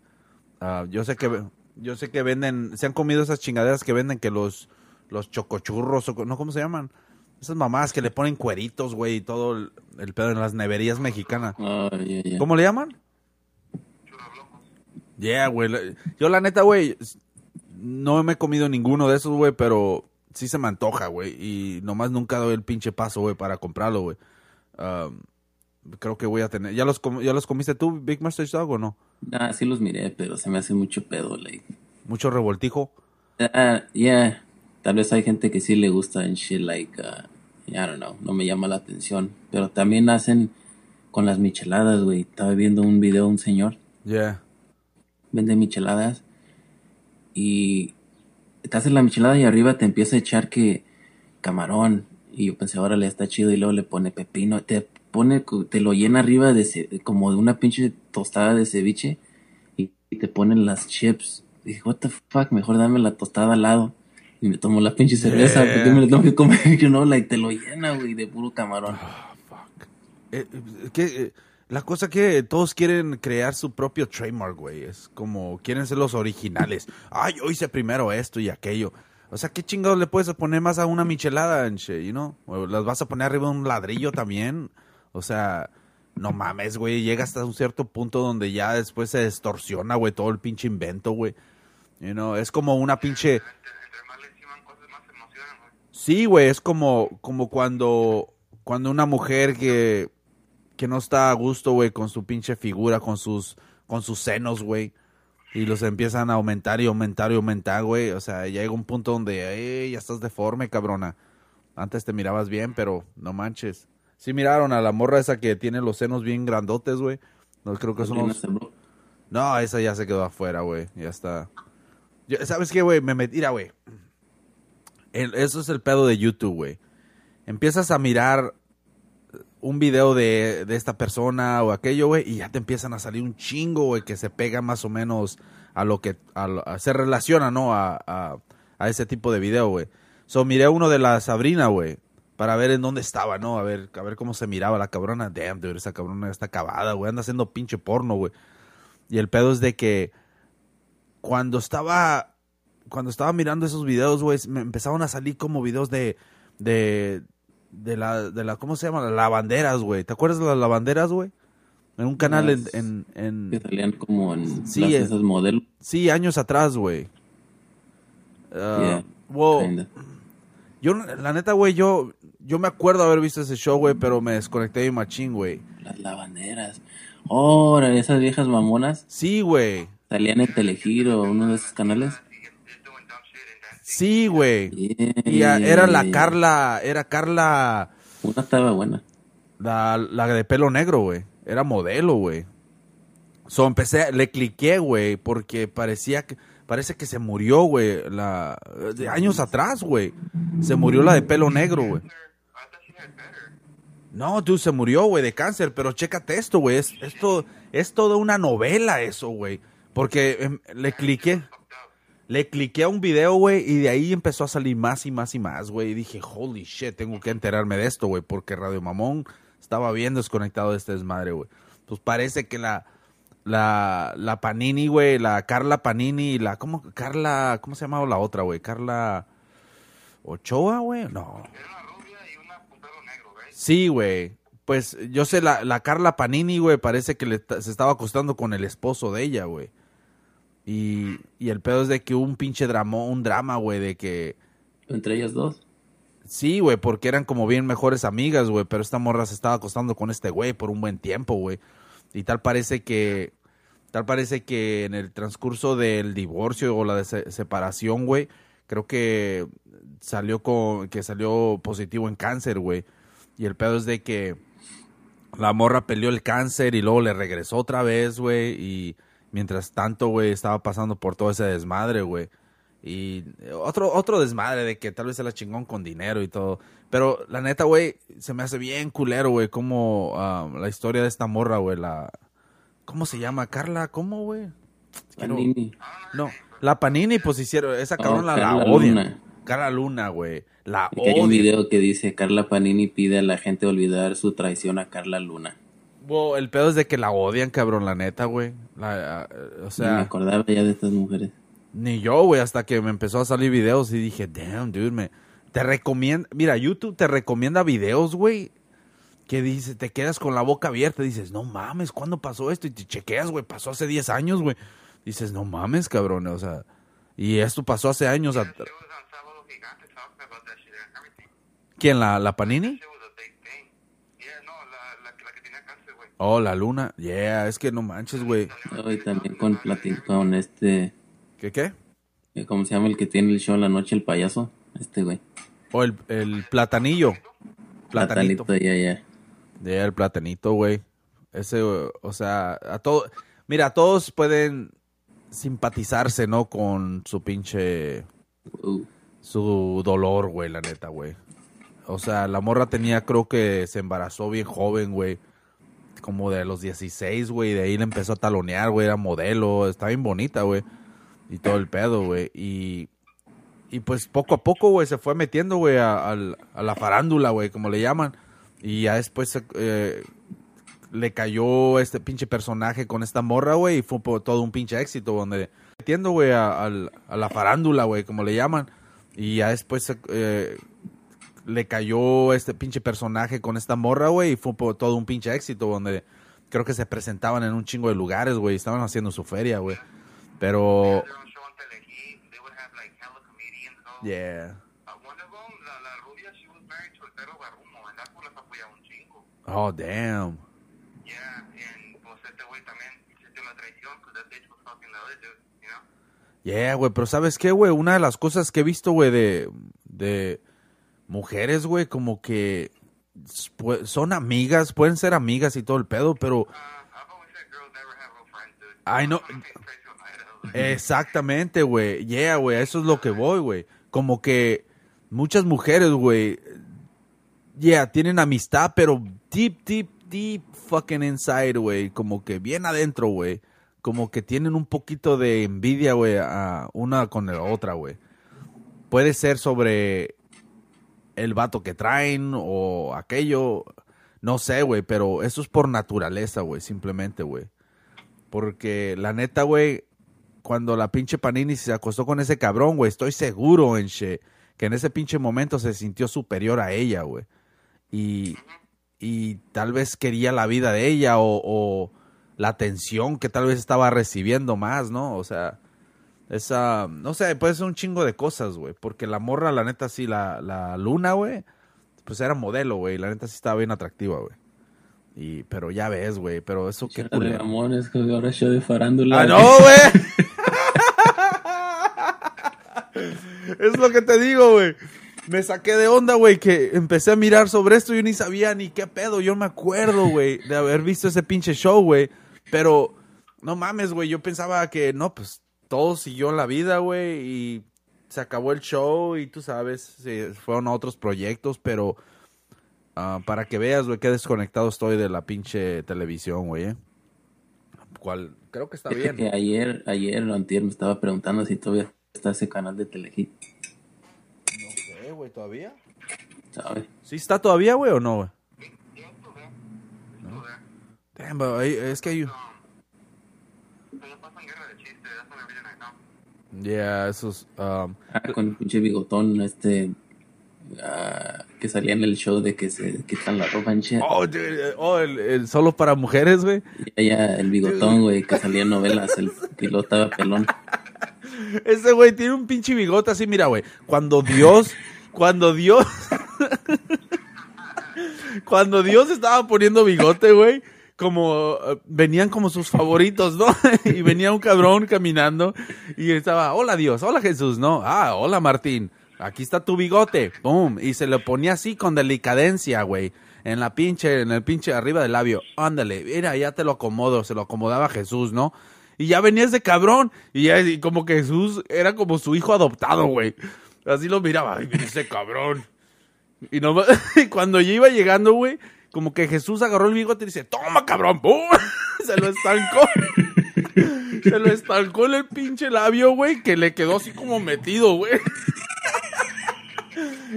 Ah, yo sé que yo sé que venden, se han comido esas chingaderas que venden que los los chocochurros o no cómo se llaman? Esas mamás que le ponen cueritos, güey, y todo el, el pedo en las neverías mexicanas. Ah. ¿Cómo le llaman? Yeah, güey. Yo la neta, güey, no me he comido ninguno de esos, güey, pero sí se me antoja, güey. Y nomás nunca doy el pinche paso, güey, para comprarlo, güey. Um, creo que voy a tener... ¿Ya los, com- ¿Ya los comiste tú, Big Mustache Dog, o no? Ah, sí los miré, pero se me hace mucho pedo, like. Mucho revoltijo. Ah, yeah. Tal vez hay gente que sí le gusta en shit like, uh, I don't know, no me llama la atención. Pero también hacen con las micheladas, güey. Estaba viendo un video de un señor, Yeah. vende micheladas y te haces la michelada y arriba te empieza a echar que camarón. Y yo pensé, órale, está chido. Y luego le pone pepino. Te pone, te lo llena arriba de ce- como de una pinche tostada de ceviche y, y te ponen las chips. dije, what the fuck, mejor dame la tostada al lado. Y me tomo la pinche cerveza, Yeah. porque me lo tengo que comer, you know, like, te lo llena, güey, de puro camarón. Eh, eh, que, eh, la cosa que todos quieren crear su propio trademark, güey. Es como quieren ser los originales. Ay, yo hice primero esto y aquello. O sea, ¿qué chingados le puedes poner más a una michelada, shit, you know? O las vas a poner arriba de un ladrillo también. O sea, no mames, güey. Llega hasta un cierto punto donde ya después se distorsiona, güey, todo el pinche invento, güey. You know, es como una pinche... Entre, entre más le enciman cosas, más se emocionan, güey. Sí, güey, es como, como cuando, cuando una mujer que, que no está a gusto, güey, con su pinche figura, con sus, con sus senos, güey, y los empiezan a aumentar y aumentar y aumentar, güey. O sea, llega un punto donde, "Ey, ya estás deforme, cabrona. Antes te mirabas bien, pero no manches. Sí miraron a la morra esa que tiene los senos bien grandotes, güey. No, creo que son los... No, esa ya se quedó afuera, güey. Ya está. Yo- ¿Sabes qué, güey? Me metí, mira, güey. Eso es el pedo de YouTube, güey. Empiezas a mirar un video de, de esta persona o aquello, güey, y ya te empiezan a salir un chingo, güey, que se pega más o menos a lo que a se relaciona, ¿no? A, a, a ese tipo de video, güey. So, miré uno de la Sabrina, güey, para ver en dónde estaba, ¿no? A ver, a ver cómo se miraba la cabrona. Damn, dude, esa cabrona está acabada, güey. Anda haciendo pinche porno, güey. Y el pedo es de que cuando estaba cuando estaba mirando esos videos, güey, me empezaron a salir como videos de de de la de la ¿cómo se llama? Las lavanderas, güey. ¿Te acuerdas de las lavanderas, güey? En un canal en, en, en- Que salían como en Sí, eh. esas modelos. sí, años atrás, güey. Ah, Yeah, wow. kinda. Yo la neta, güey, yo yo me acuerdo haber visto ese show, güey, pero me desconecté de machín, güey. Las lavanderas. Ahora, esas viejas mamonas Sí, güey. salían en Telegiro, uno de esos canales. Y es, es doing dumb shit and dancing. Sí, güey. Yeah. Y a- era la Carla, era Carla Una estaba buena. La, la de pelo negro, güey. Era modelo, güey. So empecé, le cliqué, güey, porque parecía que, parece que se murió, güey, la, de años atrás, güey. Se murió la de pelo negro, güey. No, tú se murió, güey, de cáncer, pero chécate esto, güey. Es, esto, es toda una novela eso, güey. Porque em, le cliqué. Le cliqué a un video, güey, y de ahí empezó a salir más y más y más, güey. Y dije, holy shit, tengo que enterarme de esto, güey, porque Radio Mamón estaba bien desconectado de este desmadre, güey. Pues parece que la, la, la Panini, güey, la Carla Panini la, ¿cómo, Carla, ¿cómo se llamaba la otra, güey? Carla Ochoa, güey, no. Era una rubia y una negro, right? Sí, güey. Pues yo sé, la, la Carla Panini, güey, parece que le se estaba acostando con el esposo de ella, güey. Y, y el pedo es de que hubo un pinche drama, un drama, güey, de que... Entre ellas dos. Sí, güey, porque eran como bien mejores amigas, güey, pero esta morra se estaba acostando con este güey por un buen tiempo, güey. Y tal parece que... Tal parece que en el transcurso del divorcio o la separación, güey, creo que salió con que salió positivo en cáncer, güey. Y el pedo es de que la morra peleó el cáncer y luego le regresó otra vez, güey. Y mientras tanto, güey, estaba pasando por todo ese desmadre, güey. Y otro, otro desmadre de que tal vez se la chingón con dinero y todo. Pero la neta, güey, se me hace bien culero, güey, como ah, la historia de esta morra, güey, la... ¿Cómo se llama? Carla, ¿cómo, güey? Panini. No, la Panini, pues hicieron, esa cabrón la, la Carla odian. Luna. Carla Luna, güey. La Que hay un odian. video que dice Carla Panini pide a la gente olvidar su traición a Carla Luna. Wow, el pedo es de que la odian, cabrón, la neta, güey. La, o Ni me sea, acordaba ya de estas mujeres. ni yo, güey, hasta que me empezó a salir videos y dije, damn, dude, me, te recomienda, mira, YouTube te recomienda videos, güey, que dice, te quedas con la boca abierta, dices, no mames, ¿cuándo pasó esto? Y te chequeas, güey, pasó hace 10 años, güey. Dices, no mames, cabrón, o sea, y esto pasó hace años. ¿Quién, la, la Panini? Shit was a big thing. Yeah, no, la, la, la que tenía cáncer, güey. Oh, la Luna, yeah, es que no manches, güey. Hoy también con, platin- con este, ¿Qué, qué? eh, ¿cómo se llama el que tiene el show en la noche, el payaso? Este güey. O el, el platanillo. Platanito. Platanito, ya, ya. De el platanito, güey. Ese, o sea, a todo. Mira, todos pueden simpatizarse, ¿no? Con su pinche. Uh, Su dolor, güey, la neta, güey. O sea, la morra tenía, creo que se embarazó bien joven, güey. Como de los 16, güey. De ahí le empezó a talonear, güey. Era modelo. Está bien bonita, güey. Y todo el pedo, güey. Y. y pues poco a poco, güey, se fue metiendo, güey, a, a la farándula, güey, como le llaman. Y ya después eh, le cayó este pinche personaje con esta morra, güey, y fue todo un pinche éxito, donde metiendo, güey, a, a la farándula, güey, como le llaman. Y ya después eh, le cayó este pinche personaje con esta morra, güey, y fue todo un pinche éxito, donde creo que se presentaban en un chingo de lugares, güey, estaban haciendo su feria, güey. Pero, yeah. Oh, damn. Yeah, and pues este güey la fucking the other dude, you know? Yeah, güey, pero ¿sabes qué, güey? Una de las cosas que he visto, güey, de, de mujeres, güey, como que son amigas, pueden ser amigas y todo el pedo, pero on the head, exactamente, güey. Yeah, güey, eso es lo que voy, güey. Como que muchas mujeres, güey, yeah, tienen amistad, pero deep, deep, deep fucking inside, güey, como que bien adentro, güey. Como que tienen un poquito de envidia, güey, a una con la otra, güey. Puede ser sobre el vato que traen o aquello, no sé, güey, pero eso es por naturaleza, güey, simplemente, güey. Porque la neta, güey, cuando la pinche Panini se acostó con ese cabrón, güey, estoy seguro en que en ese pinche momento se sintió superior a ella, güey. Y, y tal vez quería la vida de ella o, o la atención que tal vez estaba recibiendo más, ¿no? O sea, esa, no sé, puede ser un chingo de cosas, güey. Porque la morra, la neta, sí, la, la luna, güey, pues era modelo, güey. La neta sí estaba bien atractiva, güey. Y, pero ya ves, güey, pero eso qué mamones, que ahora show de farándula. ¡Ah, no, güey! es lo que te digo, güey. Me saqué de onda, güey, que empecé a mirar sobre esto y yo ni sabía ni qué pedo. Yo me acuerdo, güey, de haber visto ese pinche show, güey. Pero, no mames, güey, yo pensaba que, no, pues, todo siguió la vida, güey, y se acabó el show y tú sabes, se fueron a otros proyectos, pero ah, para que veas, güey, qué desconectado estoy de la pinche televisión, güey, ¿eh? Cual, creo que está bien. que ayer, ayer antier me estaba preguntando si todavía está ese canal de Telehit, No sé, güey, ¿todavía? ¿sabes? ¿Sí está todavía, güey, o no, güey? Damn, but es que hay... Um, pero ya pasan guerra de chistes, that's the only reason I know. Yeah, esos... um, Ah, con el pinche bigotón, este, ah, que salía en el show de que se quitan la ropa en shit. oh, dude, oh, el, el solo para mujeres, güey. Y ella, el bigotón, güey, que salía en novelas, el piloto estaba pelón. Ese güey tiene un pinche bigote así, mira, güey. Cuando Dios, cuando Dios, cuando Dios estaba poniendo bigote, güey, como eh, venían como sus favoritos, ¿no? y venía un cabrón caminando y estaba, hola Dios, hola Jesús, ¿no? Ah, hola Martín, aquí está tu bigote, boom, y se lo ponía así con delicadencia, güey. En la pinche, en el pinche arriba del labio. Ándale, mira, ya te lo acomodo. Se lo acomodaba Jesús, ¿no? Y ya venía ese cabrón. Y ya y como que Jesús era como su hijo adoptado, güey. Así lo miraba. Ay, ese cabrón. Y cuando yo iba llegando, güey, como que Jesús agarró el bigote y dice, toma, cabrón, ¡pum! Se lo estancó. Se lo estancó en el pinche labio, güey, que le quedó así como metido, güey.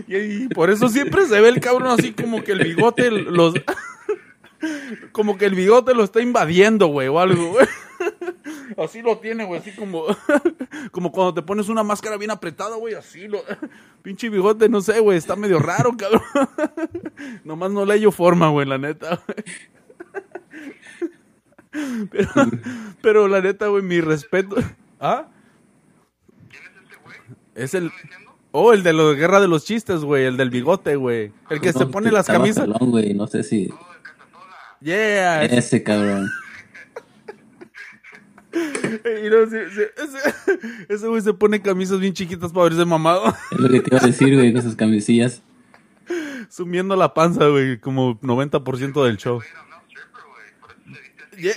Y, y por eso siempre se ve el cabrón así como que el bigote los... Como que el bigote lo está invadiendo, güey, o algo, güey. Así lo tiene, güey, así como... Como cuando te pones una máscara bien apretada, güey, así lo... Pinche bigote, no sé, güey, está medio raro, cabrón. Nomás no le hallo forma, güey, la neta, güey. Pero, pero la neta, güey, mi respeto... ¿Ah? ¿Quién es ese güey? Es el... Oh, el de la guerra de los chistes, güey, el del bigote, güey. El que se pone las estaba camisas. güey, no sé si... Oh. Yeah. ese- Ese cabrón. Y sí, ese, ese güey se pone camisas bien chiquitas para verse mamado. Es lo que te iba a decir, güey, con esas camisillas. Sumiendo la panza, güey, como 90% del show. Se. Yeah.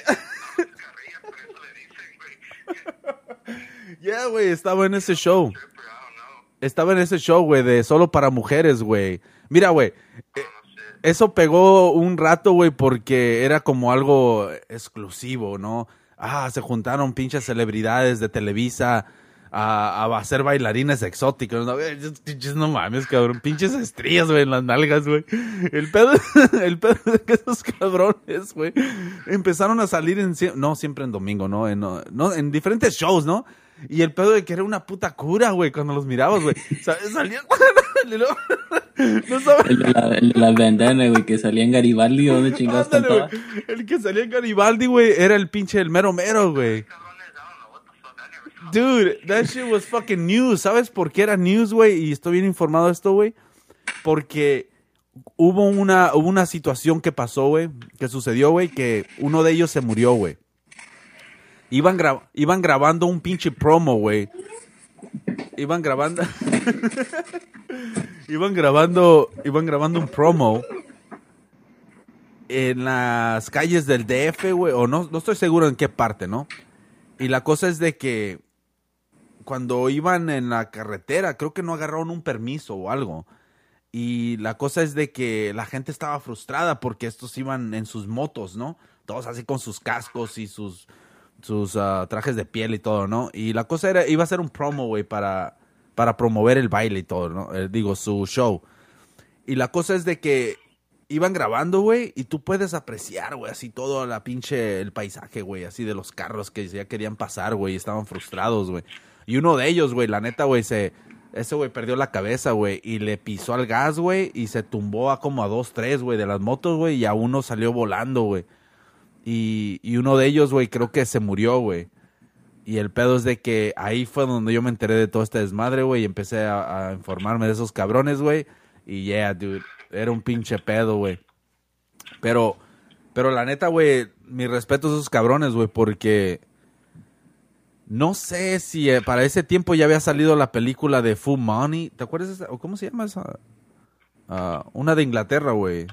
Yeah, güey, estaba en ese show. Estaba en ese show, güey, de solo para mujeres, güey. Mira, güey, eh, eso pegó un rato, güey, porque era como algo exclusivo, ¿no? Ah, se juntaron pinches celebridades de Televisa a, hacer bailarines exóticos. No, no mames, cabrón. Pinches estrías, güey, en las nalgas, güey. El pedo, el pedo de que esos cabrones, güey, empezaron a salir en, no, siempre en domingo, ¿no? En, no, en diferentes shows, ¿no? Y el pedo de que era una puta cura, güey, cuando los mirabas, güey. Sa- Salían, y luego- no sabes. El de la, el de la bandana, güey, que salía en Garibaldi, ¿dónde chingados Ándale. El que salía en Garibaldi, güey, era el pinche el mero mero, güey. Dude, that shit was fucking news. ¿Sabes por qué era news, güey? Y estoy bien informado de esto, güey. Porque hubo una, hubo una situación que pasó, güey, que sucedió, güey, que uno de ellos se murió, güey. Iban, gra- iban grabando un pinche promo, güey. Iban grabando... iban grabando... Iban grabando un promo en las calles del DF, güey, o no, no estoy seguro en qué parte, ¿no? Y la cosa es de que cuando iban en la carretera, creo que no agarraron un permiso o algo. Y la cosa es de que la gente estaba frustrada porque estos iban en sus motos, ¿no? Todos así con sus cascos y sus, sus ah, trajes de piel y todo, ¿no? Y la cosa era, iba a ser un promo, güey, para, para promover el baile y todo, ¿no? Eh, digo, su show. Y la cosa es de que iban grabando, güey, y tú puedes apreciar, güey, así todo la pinche, el paisaje, güey, así de los carros que ya querían pasar, güey, estaban frustrados, güey. Y uno de ellos, güey, la neta, güey, se, ese güey perdió la cabeza, güey, y le pisó al gas, güey, y se tumbó a como a dos, tres, güey, de las motos, güey, y a uno salió volando, güey. Y, uno de ellos, güey, creo que se murió, güey. Y el pedo es de que ahí fue donde yo me enteré de todo este desmadre, güey, y empecé a, a informarme de esos cabrones, güey. Y yeah, dude, era un pinche pedo, güey. Pero, pero la neta, güey, mi respeto a esos cabrones, güey, porque no sé si eh, para ese tiempo ya había salido la película de Full Money. ¿Te acuerdas? esa- o ¿Cómo se llama esa? Ah, una de Inglaterra, güey.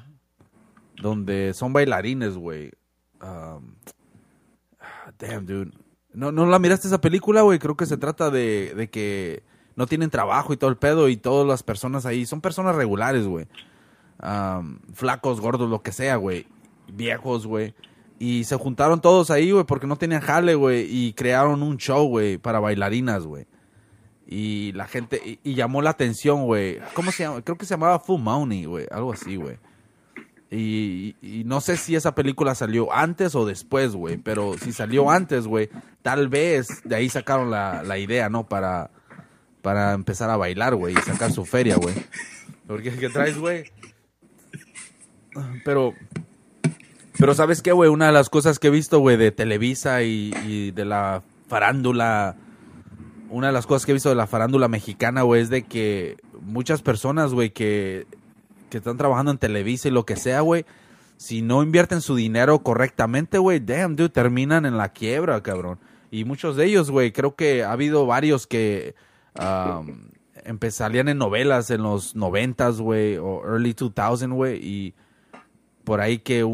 Donde son bailarines, güey. Um, damn, dude. ¿No, ¿No la miraste esa película, güey? Creo que se trata de, de que no tienen trabajo y todo el pedo y todas las personas ahí son personas regulares, güey. Um, flacos, gordos, lo que sea, güey. Viejos, güey. Y se juntaron todos ahí, güey, porque no tenían jale, güey. Y crearon un show, güey, para bailarinas, güey. Y la gente, y, y llamó la atención, güey. ¿Cómo se llama? Creo que se llamaba Full Money, güey. Algo así, güey. Y, y no sé si esa película salió antes o después, güey. Pero si salió antes, güey, tal vez de ahí sacaron la, la idea, ¿no? Para, para empezar a bailar, güey, y sacar su feria, güey. Porque ¿qué traes, güey? Pero, pero ¿sabes qué, güey? Una de las cosas que he visto, güey, de Televisa y, y de la farándula, una de las cosas que he visto de la farándula mexicana, güey, es de que muchas personas, güey, que, que están trabajando en Televisa y lo que sea, güey, si no invierten su dinero correctamente, güey, damn, dude, terminan en la quiebra, cabrón. Y muchos de ellos, güey, creo que ha habido varios que um, empe- salían en novelas en los noventas, güey, o early 2000, güey, y por ahí que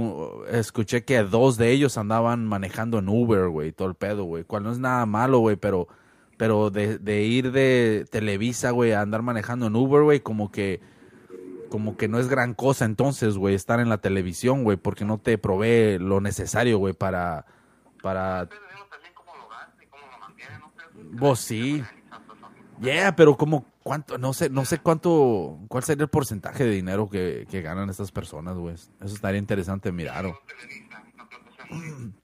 escuché que dos de ellos andaban manejando en Uber, güey, todo el pedo, güey, cual no es nada malo, güey, pero, pero de, de ir de Televisa, güey, a andar manejando en Uber, güey, como que, como que no es gran cosa entonces, güey, estar en la televisión, güey, porque no te provee lo necesario, güey, para, para, vos sí. Yeah, pero como cuánto, no sé, no sé cuánto, cuál sería el porcentaje de dinero que, que ganan estas personas, güey. Eso estaría interesante mirar.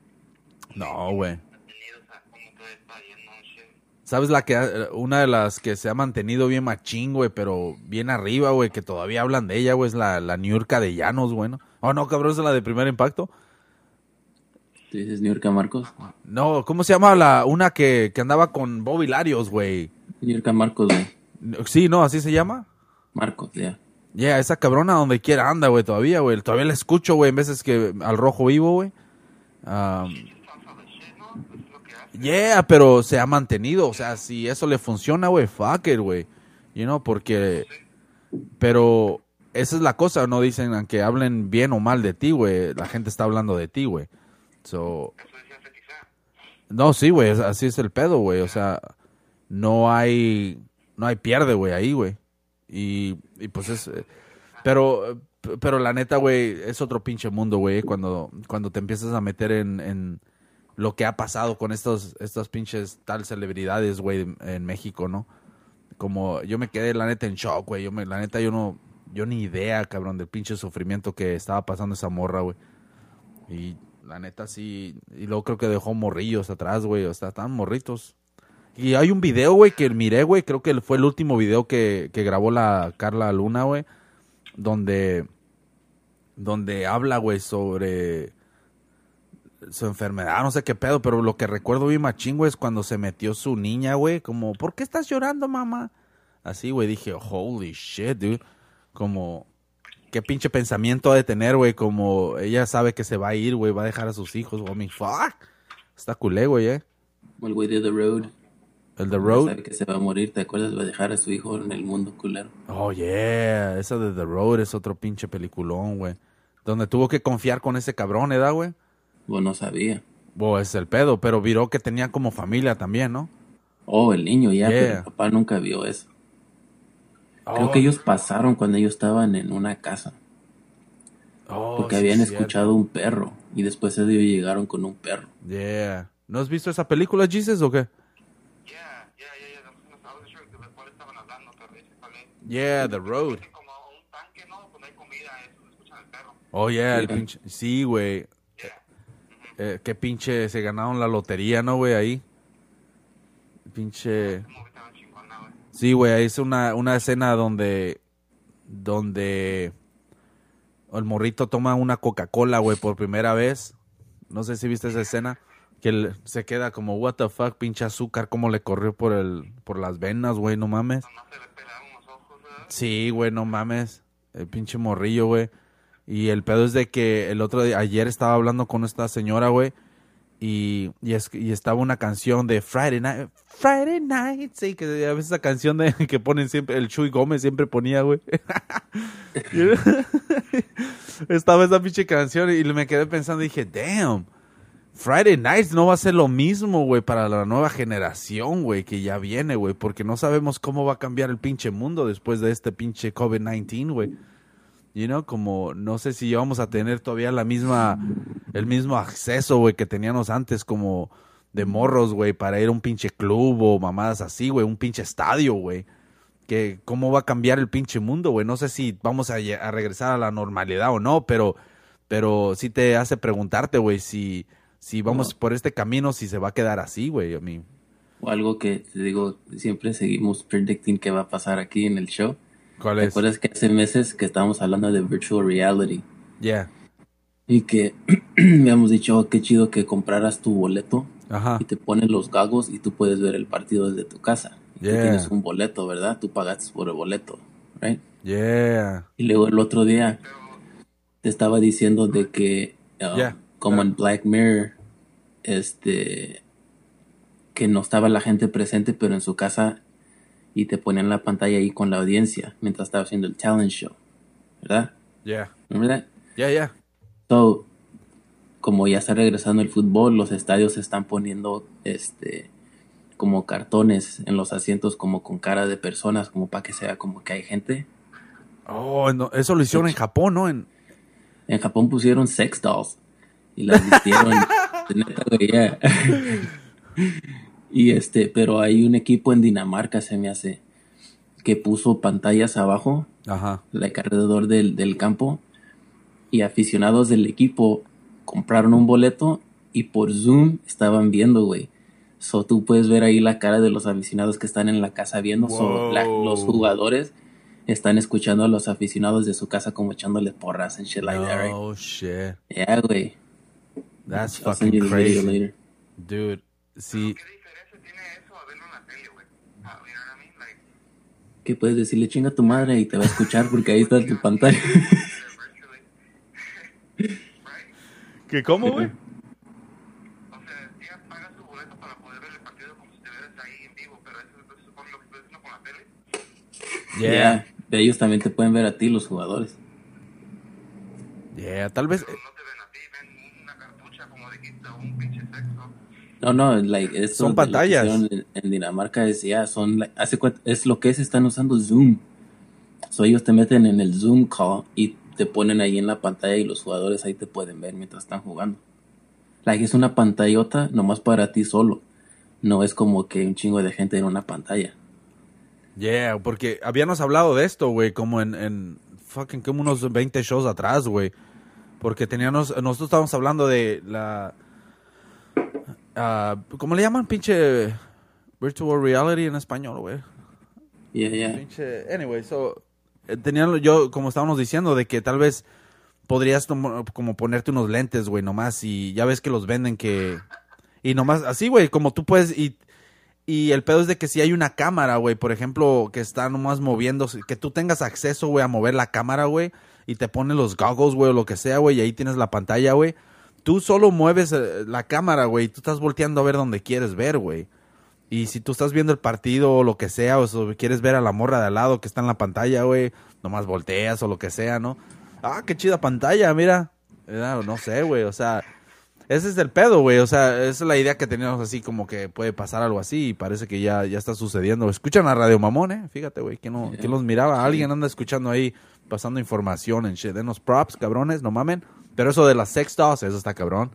No, güey. mantenido, o sea, cómo todo está yendo, un shit. ¿Sabes la que, una de las que se ha mantenido bien machín, güey, pero bien arriba, güey, que todavía hablan de ella, güey, es la, la Niurka de Llanos, güey, ¿no? Oh, no, cabrón, es la de primer impacto. ¿Tú dices New York Marcos? No, ¿cómo se llama la, una que, que andaba con Bob Hilarios, güey? New York Marcos, güey. Sí, ¿no? ¿Así se llama? Marcos, ya. Yeah, esa cabrona donde quiera anda, güey, todavía, güey. Todavía la escucho, güey, en veces que al rojo vivo, güey. Um, yeah, pero se ha mantenido. O sea, si eso le funciona, güey, fuck it, güey. You know, porque... Pero esa es la cosa, no dicen aunque hablen bien o mal de ti, güey. La gente está hablando de ti, güey. So, no, sí, güey, así es el pedo, güey. O sea, no hay, no hay pierde, güey, ahí, güey. Y, y pues es, pero, pero la neta, güey, es otro pinche mundo, güey, cuando, cuando te empiezas a meter en, en lo que ha pasado con estos, estos pinches tal celebridades, güey, en, en México, ¿no? Como yo me quedé, la neta, en shock, güey. Yo me, la neta, yo no, yo ni idea, cabrón, del pinche sufrimiento que estaba pasando esa morra, güey. Y la neta, sí. Y luego creo que dejó morrillos atrás, güey. O sea, estaban morritos. Y hay un video, güey, que miré, güey. Creo que fue el último video que, que grabó la Carla Luna, güey. Donde, donde habla, güey, sobre su enfermedad, no sé qué pedo, pero lo que recuerdo bien machín, güey, es cuando se metió su niña, güey, como, ¿por qué estás llorando, mamá? Así, güey, dije, holy shit, dude. Como, qué pinche pensamiento ha de tener, güey, como ella sabe que se va a ir, güey, va a dejar a sus hijos, güey, fuck. Está culé, güey, eh. El güey de The Road. El The Road. Sabe que se va a morir, ¿te acuerdas? Va a dejar a su hijo en el mundo culero. Oh, yeah. Esa de The Road es otro pinche peliculón, güey. Donde tuvo que confiar con ese cabrón, ¿eh, güey? No sabía. Oh, es el pedo, pero viró que tenía como familia también, ¿no? Oh, el niño ya, Yeah. pero el papá nunca vio eso. Creo Oh, que ellos pasaron cuando ellos estaban en una casa. oh, Porque sí, habían escuchado un perro. Y después de ellos llegaron con un perro. Yeah. ¿No has visto esa película, Jesus, o qué? Yeah, yeah, yeah, yeah. No, no sabes de de cuál estaban hablando, pero dice cuál es. Yeah, The Road. Es como un tanque, ¿no? Cuando hay comida, eso, escuchan el perro. Oh, yeah, el pinche... Sí, güey. Eh, qué pinche... Se ganaron la lotería, ¿no, güey? Ahí. Pinche... Sí, güey, es una, una escena donde... Donde... El morrito toma una Coca-Cola, güey, por primera vez. No sé si viste esa escena. Que él se queda como, what the fuck, pinche azúcar, cómo le corrió por el, por las venas, güey, no mames. Sí, güey, no mames. El pinche morrillo, güey. Y el pedo es de que el otro día, ayer estaba hablando con esta señora, güey. Y, y, es, y estaba una canción de Friday Night. Friday Night. Sí, que a veces esa canción de, que ponen siempre, el Chuy Gómez siempre ponía, güey. estaba esa pinche canción y me quedé pensando y dije, damn. Friday Nights no va a ser lo mismo, güey, para la nueva generación, güey, que ya viene, güey, porque no sabemos cómo va a cambiar el pinche mundo después de este pinche COVID-19, güey. You know, como no sé si vamos a tener todavía la misma, el mismo acceso, güey, que teníamos antes, como de morros, güey, para ir a un pinche club o mamadas así, güey, un pinche estadio, güey. Que cómo va a cambiar el pinche mundo, güey. No sé si vamos a, regresar a la normalidad o no, pero, pero sí te hace preguntarte, güey, si, si vamos No. por este camino, si se va a quedar así, güey. A mí. O algo que te digo, siempre seguimos predicting que va a pasar aquí en el show. ¿Cuál ¿Te es? acuerdas que hace meses que estábamos hablando de virtual reality? Yeah. Y que habíamos dicho, oh, qué chido que compraras tu boleto Ajá. y te ponen los gagos y tú puedes ver el partido desde tu casa. Y Yeah. Tú tienes un boleto, ¿verdad? Tú pagaste por el boleto, right? Yeah. Y luego el otro día te estaba diciendo de que, uh, Yeah. como en Black Mirror, este, que no estaba la gente presente, pero en su casa y te ponían la pantalla ahí con la audiencia mientras estaba haciendo el talent show, ¿verdad? Yeah. Remember that? Yeah, yeah. So, como ya está regresando el fútbol, los estadios están poniendo este como cartones en los asientos como con cara de personas, como para que sea como que hay gente. Oh, no, eso lo hicieron en Japón, ¿no? En, En Japón pusieron sex dolls y las vistieron. neta. y este, pero hay un equipo en Dinamarca, se me hace, que puso pantallas abajo, Ajá. like, alrededor del, del campo, y aficionados del equipo compraron un boleto y por Zoom estaban viendo, güey. So tú puedes ver ahí la cara de los aficionados que están en la casa viendo. So, la- Wow. los jugadores están escuchando a los aficionados de su casa como echándole porras and shit like that, right? Oh, shit. Yeah, güey. That's I'll fucking crazy. Dude, sí. ¿Qué diferencia tiene eso a verlo en la tele, güey? Ah, you know what I mean? Like, ¿Qué puedes decirle chinga a tu madre y te va a escuchar porque ahí está tu pantalla? ¿Qué cómo, güey? O sea, ya pagas tu boleto para poder ver el partido como si estuvieras ahí en vivo, pero eso, eso supone lo que estoy haciendo con la tele. Yeah. Yeah. Ellos también te pueden ver a ti, los jugadores. Yeah, tal vez. Pero no te ven a ti, ven una cartucha, como dijiste, o un pinche sexo. No, no, like, esto Son de lo que pantallas. En, en Dinamarca es ya, son, like, hace es lo que es, están usando Zoom. So ellos te meten en el Zoom call y te ponen ahí en la pantalla y los jugadores ahí te pueden ver mientras están jugando. Like, es una pantallota nomás para ti solo. No es como que un chingo de gente en una pantalla. Yeah, porque habíamos hablado de esto, güey, como en, en fucking como unos 20 shows atrás, güey. Porque teníamos, nosotros estábamos hablando de la... ah, ¿Cómo le llaman? Pinche virtual reality en español, güey. Yeah, yeah. Pinche, anyway, so, eh, tenían, yo, como estábamos diciendo, de que tal vez podrías como ponerte unos lentes, güey, nomás, y ya ves que los venden que, y nomás, así, güey, como tú puedes, y, y el pedo es de que si hay una cámara, güey, por ejemplo, que está nomás moviéndose, que tú tengas acceso, güey, a mover la cámara, güey, y te ponen los goggles, güey, o lo que sea, güey, y ahí tienes la pantalla, güey, tú solo mueves eh, la cámara, güey, tú estás volteando a ver donde quieres ver, güey. Y si tú estás viendo el partido o lo que sea, o so- quieres ver a la morra de al lado que está en la pantalla, güey, nomás volteas o lo que sea, ¿no? Ah, qué chida pantalla, mira. Eh, No sé, güey, o sea, ese es el pedo, güey, o sea, esa es la idea que teníamos así, como que puede pasar algo así y parece que ya, ya está sucediendo. Escuchan a Radio Mamón, ¿eh? Fíjate, güey, ¿quién, no, quién los miraba? Alguien anda escuchando ahí, pasando información en shit. Denos props, cabrones, no mamen. Pero eso de las sex dolls, eso está cabrón.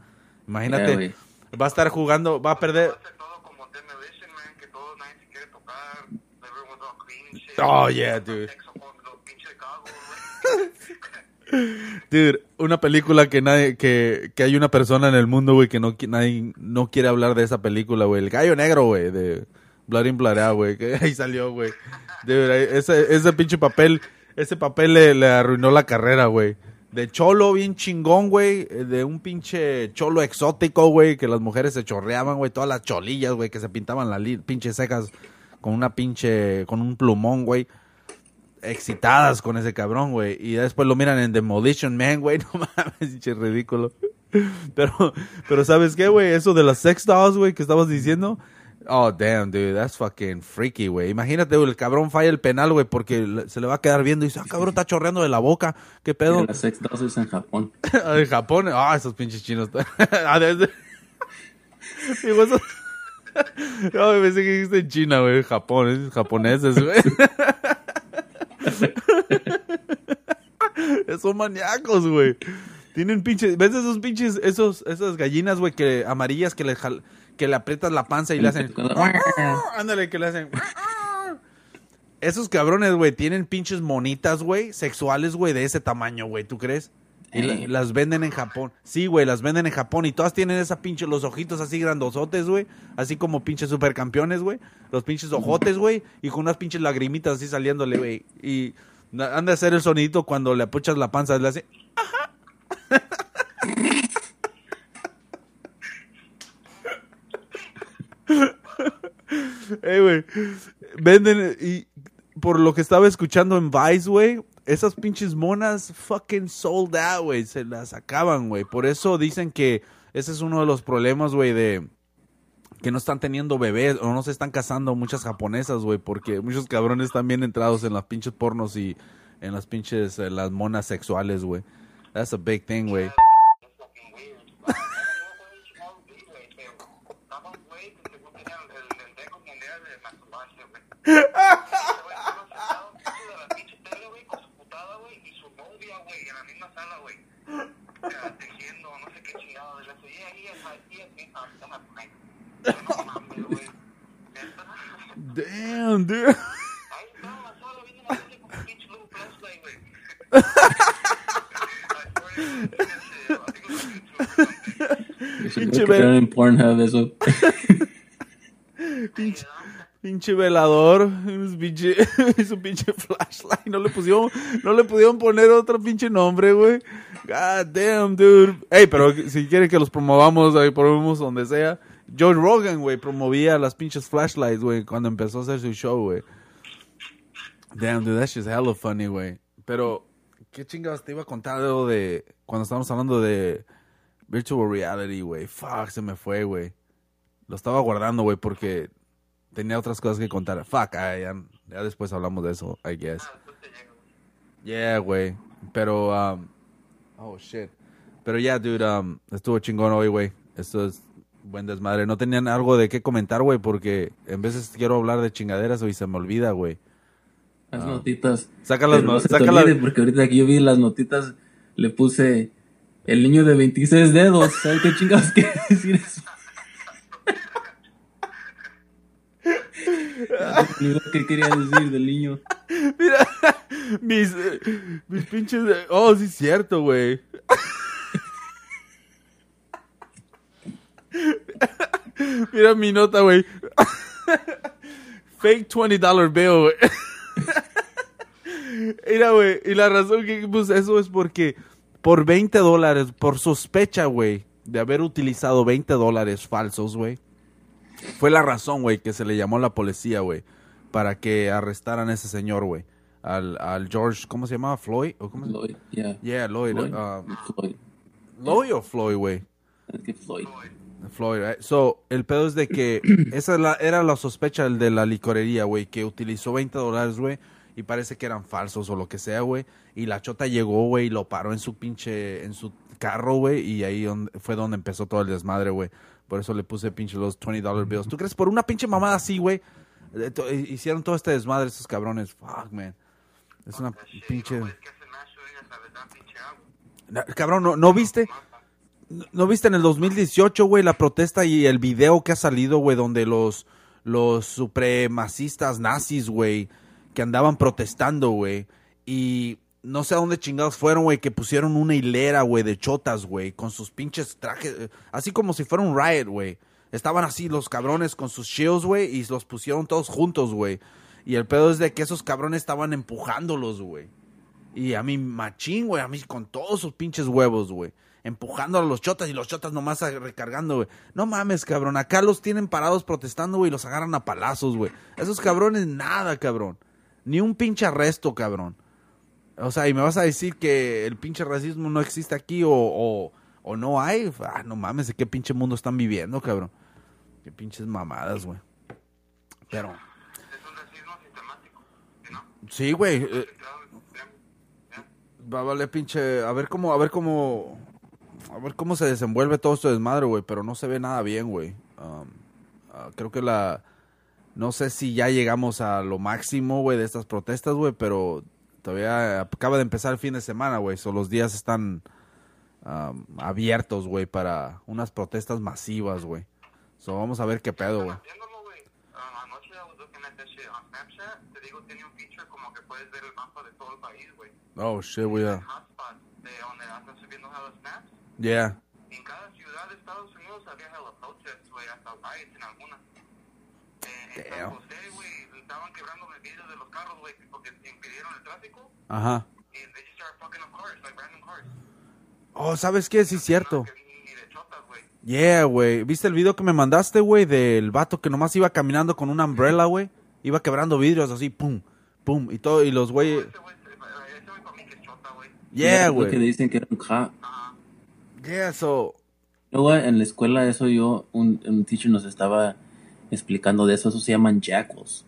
Imagínate, Yeah, güey. va a estar jugando, va a perder... Hace todo como Demolition Man, que todo nadie se quiere tocar. Everyone's all clean and shit. Oh, yeah, dude. Dude, una película que nadie, que, que hay una persona en el mundo, güey, que no, qui- nadie no quiere hablar de esa película, güey. El gallo negro, güey, de Blood in Blood Out, güey, que ahí salió, güey. Dude, ese, ese pinche papel, ese papel le, le arruinó la carrera, güey. De cholo bien chingón, güey. eh, De un pinche cholo exótico, güey, que las mujeres se chorreaban, güey. Todas las cholillas, güey, que se pintaban las pinches secas con una pinche, con un plumón, güey excitadas con ese cabrón, güey. Y después lo miran en Demolition Man, güey. No mames, pinche ridículo. Pero, pero ¿sabes qué, güey? Eso de las sex dolls, güey, que estabas diciendo. Oh, damn, dude, that's fucking freaky, güey. Imagínate, el cabrón falla el penal, güey, porque se le va a quedar viendo y dice, ah, cabrón, está chorreando de la boca. ¿Qué pedo? Las sex dolls es en Japón. de Japón. Ah, esos pinches chinos. Eso- No, me pensé que dijiste en China, güey. Japón, es japoneses, güey. Son maníacos, güey. Tienen pinches, ¿ves esos pinches, esos, esas gallinas, güey, que amarillas que le jal- que le aprietas la panza y le hacen, ándale, que le hacen. Esos cabrones, güey, tienen pinches monitas, güey, sexuales, güey, de ese tamaño, güey, ¿tú crees? Y la- Eh. las venden en Japón. Sí, güey, las venden en Japón y todas tienen esa pinche, los ojitos así grandosotes, güey. Así como pinches supercampeones, güey. Los pinches ojotes, güey. Y con unas pinches lagrimitas así saliéndole, güey. Y han de hacer el sonidito cuando le apuchas la panza, le hace... Eh, güey. Venden y por lo que estaba escuchando en Vice, güey, esas pinches monas fucking sold out, güey. Se las acaban, güey. Por eso dicen que ese es uno de los problemas, güey, de que no están teniendo bebés o no se están casando muchas japonesas, güey, porque muchos cabrones están bien entrados en las pinches pornos y en las pinches, eh, las monas sexuales, güey. That's a big thing, güey. Pinche Creo que ver- era en Pornhub eso. pinche, pinche velador, un pinche, pinche flashlight, no le pusieron, no le pudieron poner otro pinche nombre, güey. God damn, dude. Ey, pero si quieren que los promovamos, ahí promovemos donde sea. Joe Rogan, güey, promovía las pinches flashlights, güey, cuando empezó a hacer su show, güey. Damn, dude, that shit's hella funny, güey. Pero, ¿qué chingados te iba a contar de cuando estábamos hablando de virtual reality, güey? Fuck, se me fue, güey. Lo estaba guardando, güey, porque tenía otras cosas que contar. Fuck, ah, ya, ya después hablamos de eso, I guess. Yeah, güey. Pero, um, oh shit. Pero ya, dude, um, estuvo chingón hoy, güey. Esto es buen desmadre. No tenían algo de qué comentar, güey, porque en veces quiero hablar de chingaderas y se me olvida, güey. Las notitas. Saca las Pero no porque ahorita que yo vi las notitas, le puse El niño de 26 dedos. ¿Sabes qué chingados quiere decir eso? ¿Qué quería decir del niño? Mira, mis, eh, mis pinches. Oh, sí, es cierto, güey. Mira mi nota, güey. Fake $20 bill, güey. Mira, güey. Y la razón que puse eso es porque por 20 dólares, por sospecha, güey, de haber utilizado 20 dólares falsos, güey. Fue la razón, güey, que se le llamó a la policía, güey, para que arrestaran a ese señor, güey. Al, al George, ¿cómo se llamaba? Floyd? ¿O cómo se- Floyd, yeah. Yeah, Lloyd. Floyd. uh, Floyd. Lloyd o Floyd, güey. Floyd. Floyd, right? So, el pedo es de que esa era la sospecha del de la licorería, güey, que utilizó 20 dólares, güey, y parece que eran falsos o lo que sea, güey. Y la chota llegó, güey, y lo paró en su pinche, en su carro, güey, y ahí fue donde empezó todo el desmadre, güey. Por eso le puse pinche los 20 dollar bills. ¿Tú crees por una pinche mamada así, güey? eh, to- Hicieron todo este desmadre esos cabrones. Fuck, man. Es una pinche... Na- Cabrón, ¿no, ¿no viste? ¿No- ¿No viste en el 2018, güey, la protesta y el video que ha salido, güey, donde los, los supremacistas nazis, güey, que andaban protestando, güey, y no sé a dónde chingados fueron, güey, que pusieron una hilera, güey, de chotas, güey, con sus pinches trajes, así como si fuera un riot, güey. Estaban así los cabrones con sus shields, güey, y los pusieron todos juntos, güey. Y el pedo es de que esos cabrones estaban empujándolos, güey. Y a mí machín, güey, a mí con todos sus pinches huevos, güey. Empujando a los chotas y los chotas nomás recargando, güey. No mames, cabrón. Acá los tienen parados protestando, güey, y los agarran a palazos, güey. Esos cabrones, nada, cabrón. Ni un pinche arresto, cabrón. O sea, y me vas a decir que el pinche racismo no existe aquí o, o, o no hay. Ah, no mames, ¿de qué pinche mundo están viviendo, cabrón? Qué pinches mamadas, güey. Pero, Es un racismo sistemático, ¿sí, ¿no? sí, güey. eh. Va a valer pinche. A ver cómo, a ver cómo. A ver cómo se desenvuelve todo este desmadre, güey. Pero no se ve nada bien, güey. Um, ah, creo que la. No sé si ya llegamos a lo máximo, güey, de estas protestas, güey. Pero todavía acaba de empezar el fin de semana, güey. So los días están um, abiertos, güey, para unas protestas masivas, güey. So vamos a ver qué pedo, güey. Viéndolo, güey. Anoche I was looking at that shit on Snapchat. Te digo, tiene un feature como que puedes ver el mapa de todo el país, güey. Oh, shit, güey. yeah. Yeah. En cada ciudad de Estados Unidos había hella protests, güey, hasta riots en algunas. En San Damn. José, güey, estaban quebrando el vidrio de los carros, güey, porque impidieron el tráfico. Ajá. Y they just started fucking up cars, like random cars. Oh, ¿sabes qué? Sí, es cierto. No, ni de chotas, güey. Yeah, güey. ¿Viste el video que me mandaste, güey? Del vato que nomás iba caminando con una umbrella, güey. Iba quebrando vidrios así, pum, pum. Y todo, y los güey, ese güey para mí que es chota, güey. Yeah, Lo que güey. dicen que era un cop. Yeah, so. Luego en la escuela eso yo, un, un teacher nos estaba explicando de eso, eso se llaman jackals.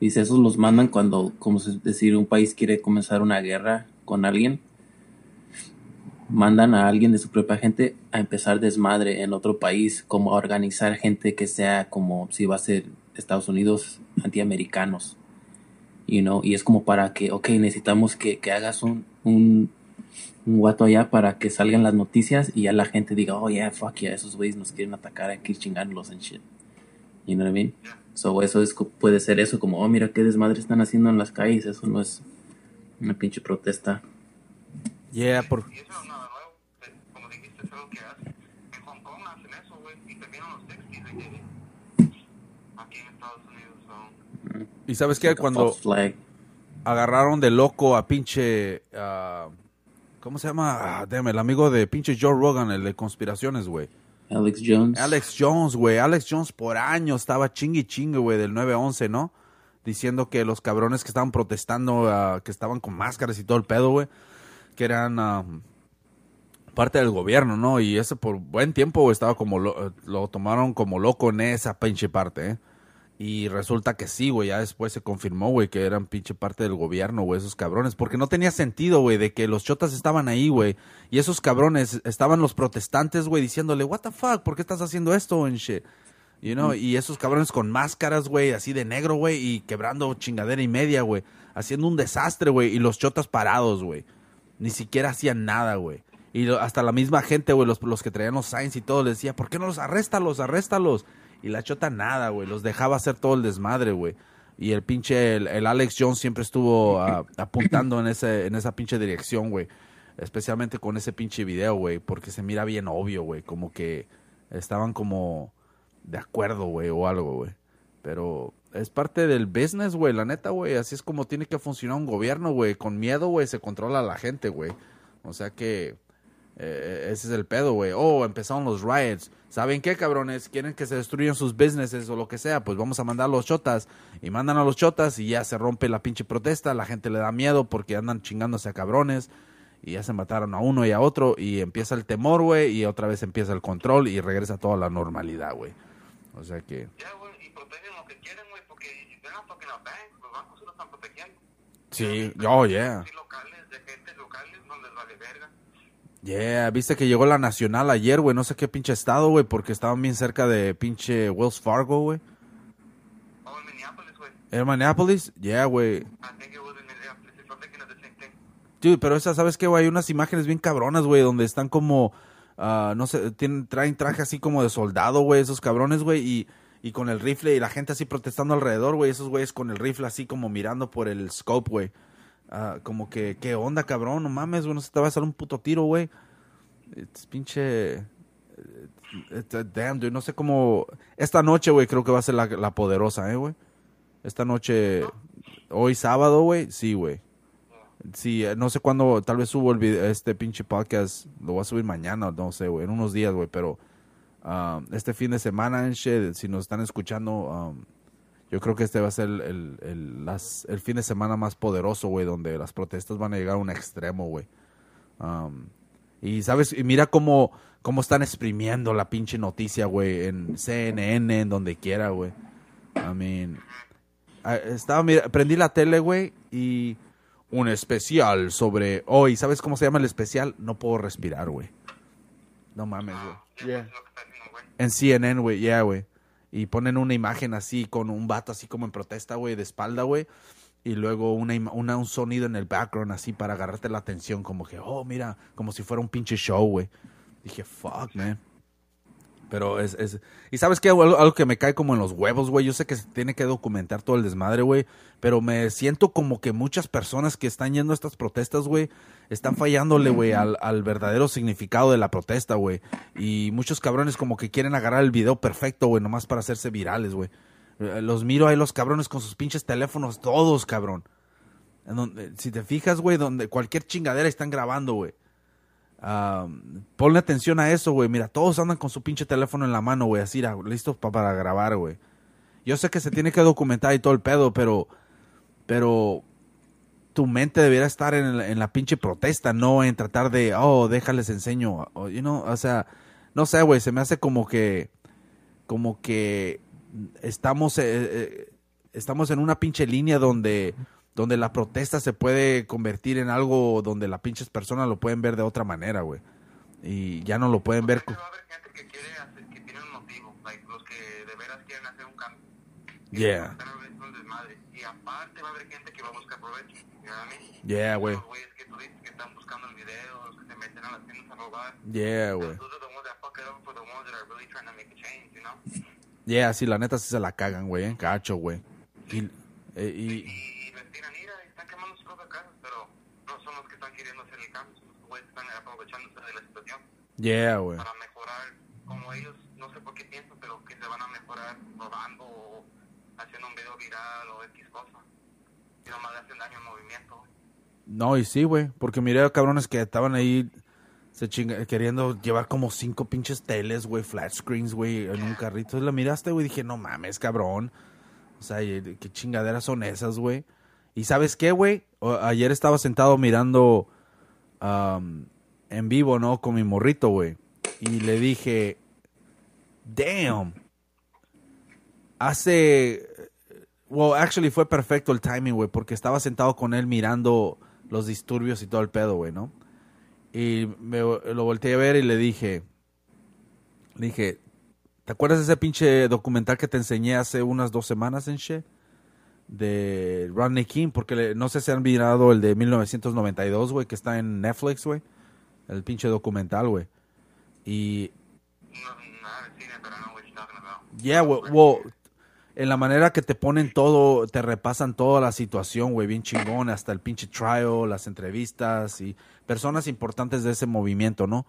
Dice, esos los mandan cuando, como se decir, un país quiere comenzar una guerra con alguien. Mandan a alguien de su propia gente a empezar desmadre en otro país, como a organizar gente que sea como si va a ser Estados Unidos antiamericanos. You know, y es como para que, ok, necesitamos que, que hagas un, un, un guato allá para que salgan las noticias y ya la gente diga, oh yeah, fuck yeah, esos güeyes nos quieren atacar aquí chingándolos en shit. You know what I mean? So eso es, puede ser eso, como, oh mira qué desmadre están haciendo en las calles, eso no es una pinche protesta. Yeah, por. Y eso no es nada nuevo. Como dijiste, es algo que hacen. En Hong Kong hacen eso, güey. Y en los 60s they did it. Aquí en Estados Unidos son... ¿Y sabes qué? Cuando agarraron de loco a pinche. ah, ¿Cómo se llama? Ah, damn, el amigo de pinche Joe Rogan, el de conspiraciones, güey. Alex Jones. Alex Jones, güey. Alex Jones por años estaba chingue chingue, güey, del 9-11, ¿no? Diciendo que los cabrones que estaban protestando, ah, que estaban con máscaras y todo el pedo, güey, que eran ah, parte del gobierno, ¿no? Y ese por buen tiempo estaba como, lo, lo tomaron como loco en esa pinche parte, ¿eh? Y resulta que sí, güey, ya después se confirmó, güey, que eran pinche parte del gobierno, güey, esos cabrones. Porque no tenía sentido, güey, de que los chotas estaban ahí, güey. Y esos cabrones, estaban los protestantes, güey, diciéndole, what the fuck, ¿por qué estás haciendo esto en shit? You know, y esos cabrones con máscaras, güey, así de negro, güey, y quebrando chingadera y media, güey. Haciendo un desastre, güey, y los chotas parados, güey. Ni siquiera hacían nada, güey. Y hasta la misma gente, güey, los, los que traían los signs y todo, les decía, ¿por qué no los arréstalos, arréstalos? Y la chota nada, güey, los dejaba hacer todo el desmadre, güey. Y el pinche, el, el Alex Jones siempre estuvo apuntando en, ese, en esa pinche dirección, güey. Especialmente con ese pinche video, güey, porque se mira bien obvio, güey. Como que estaban como de acuerdo, güey, o algo, güey. Pero es parte del business, güey, la neta, güey. Así es como tiene que funcionar un gobierno, güey. Con miedo, güey, se controla a la gente, güey. O sea que eh, ese es el pedo, güey. Oh, empezaron los riots. ¿Saben qué, cabrones? Quieren que se destruyan sus businesses o lo que sea. Pues vamos a mandar a los chotas. Y mandan a los chotas y ya se rompe la pinche protesta. La gente le da miedo porque andan chingándose a cabrones. Y ya se mataron a uno y a otro. Y empieza el temor, güey. Y otra vez empieza el control y regresa toda la normalidad, güey. O sea que... Ya, güey, y protegen lo que quieren, güey, porque si they're not fucking a bank, los bancos se lo están protegiendo. Sí, oh, yeah de gente locales, no les vale verga. Yeah, viste que llegó la Nacional ayer, güey. No sé qué pinche estado, güey, porque estaban bien cerca de pinche Wells Fargo, güey. Oh, en Minneapolis, güey. ¿Era Minneapolis? Yeah, güey. Dude, pero esa, ¿sabes qué, güey? Hay unas imágenes bien cabronas, güey, donde están como, ah, no sé, tienen, traen traje así como de soldado, güey, esos cabrones, güey, y, y con el rifle y la gente así protestando alrededor, güey, esos güeyes con el rifle así como mirando por el scope, güey. Ah, como que, ¿qué onda, cabrón? No mames, güey, no se te va a salir un puto tiro, güey. Es pinche... eh, eh, Damn, dude, no sé cómo... Esta noche, güey, creo que va a ser la, la poderosa, ¿eh, güey? Esta noche... Hoy sábado, güey, sí, güey. Sí, eh, no sé cuándo, tal vez subo el video, este pinche podcast, lo voy a subir mañana, no sé, güey, en unos días, güey, pero um, este fin de semana, si nos están escuchando, um, yo creo que este va a ser el, el, el- las- el fin de semana más poderoso, güey, donde las protestas van a llegar a un extremo, güey. Um, y sabes, y mira cómo, cómo están exprimiendo la pinche noticia, güey, en CNN, en donde quiera, güey. I mean, ah, estaba, mira, prendí la tele, güey, y un especial sobre hoy. ¿Sabes cómo se llama el especial? No puedo respirar, güey. No mames, Yeah. güey. En CNN, güey, yeah, güey. Y ponen una imagen así con un vato así como en protesta, güey, de espalda, güey. Y luego una, una- un sonido en el background así para agarrarte la atención, como que, oh, mira, como si fuera un pinche show, güey. Dije, fuck, man. Pero es, es... Y sabes qué, algo, algo que me cae como en los huevos, güey. Yo sé que se tiene que documentar todo el desmadre, güey. Pero me siento como que muchas personas que están yendo a estas protestas, güey, están fallándole, güey, al, al verdadero significado de la protesta, güey. Y muchos cabrones como que quieren agarrar el video perfecto, güey, nomás para hacerse virales, güey. Eh, Los miro ahí los cabrones con sus pinches teléfonos, todos, cabrón. En donde, si te fijas, güey, donde cualquier chingadera están grabando, güey. Ah, ponle atención a eso, güey. Mira, todos andan con su pinche teléfono en la mano, güey, así, ra- listos pa- para grabar, güey. Yo sé que se tiene que documentar y todo el pedo, pero, pero tu mente debería estar en, la- en la pinche protesta, no en tratar de, oh, déjales enseño, o, you know, o sea, no sé, güey, se me hace como que, como que estamos, eh, eh, estamos en una pinche línea donde, donde la protesta se puede convertir en algo donde las pinches personas lo pueden ver de otra manera, güey. Y ya no lo pueden ver. Porque co- va a haber gente que quiere hacer, que tiene un motivo, like, los que de veras quieren hacer un cambio. Yeah. están haciendo un desmadre. Y aparte va a haber gente que va a buscar provecho. Yeah, güey. Los güeyes que tú dices que están buscando el video, los que se meten a las tiendas a robar. Yeah, güey. Yeah, sí, la neta sí se la cagan, güey, en cacho, güey. Y, eh, y, Y les tiran ira y están quemando sus propias casas, pero no son los que están queriendo hacer el cambio, son los güeyes que están aprovechándose de la situación yeah, güey. para mejorar como ellos, no sé por qué piensan, pero que se van a mejorar robando o haciendo un video viral o X cosa. Y nomás le hacen daño al movimiento. No, y sí, güey, porque miré a cabrones que estaban ahí se chinga, queriendo llevar como cinco pinches teles, güey, flat screens, güey, en un carrito. La miraste, güey, dije, no mames, cabrón. O sea, ¿qué chingaderas son esas, güey? ¿Y sabes qué, güey? Ayer estaba sentado mirando am, en vivo, ¿no? Con mi morrito, güey. Y le dije, damn. Hace... Well, actually fue perfecto el timing, güey, porque estaba sentado con él mirando los disturbios y todo el pedo, güey, ¿no? Y me, lo volteé a ver y le dije, le dije, ¿te acuerdas de ese pinche documental que te enseñé hace unas dos semanas en She? De Rodney King, porque le- no sé si han mirado el de 1992, güey, que está en Netflix, güey. el pinche documental, güey. Y No, no, I haven't seen it, but I know what you're talking about. Yeah, well, en la manera que te ponen todo, te repasan toda la situación, güey, bien chingón, hasta el pinche trial, las entrevistas y personas importantes de ese movimiento, ¿no?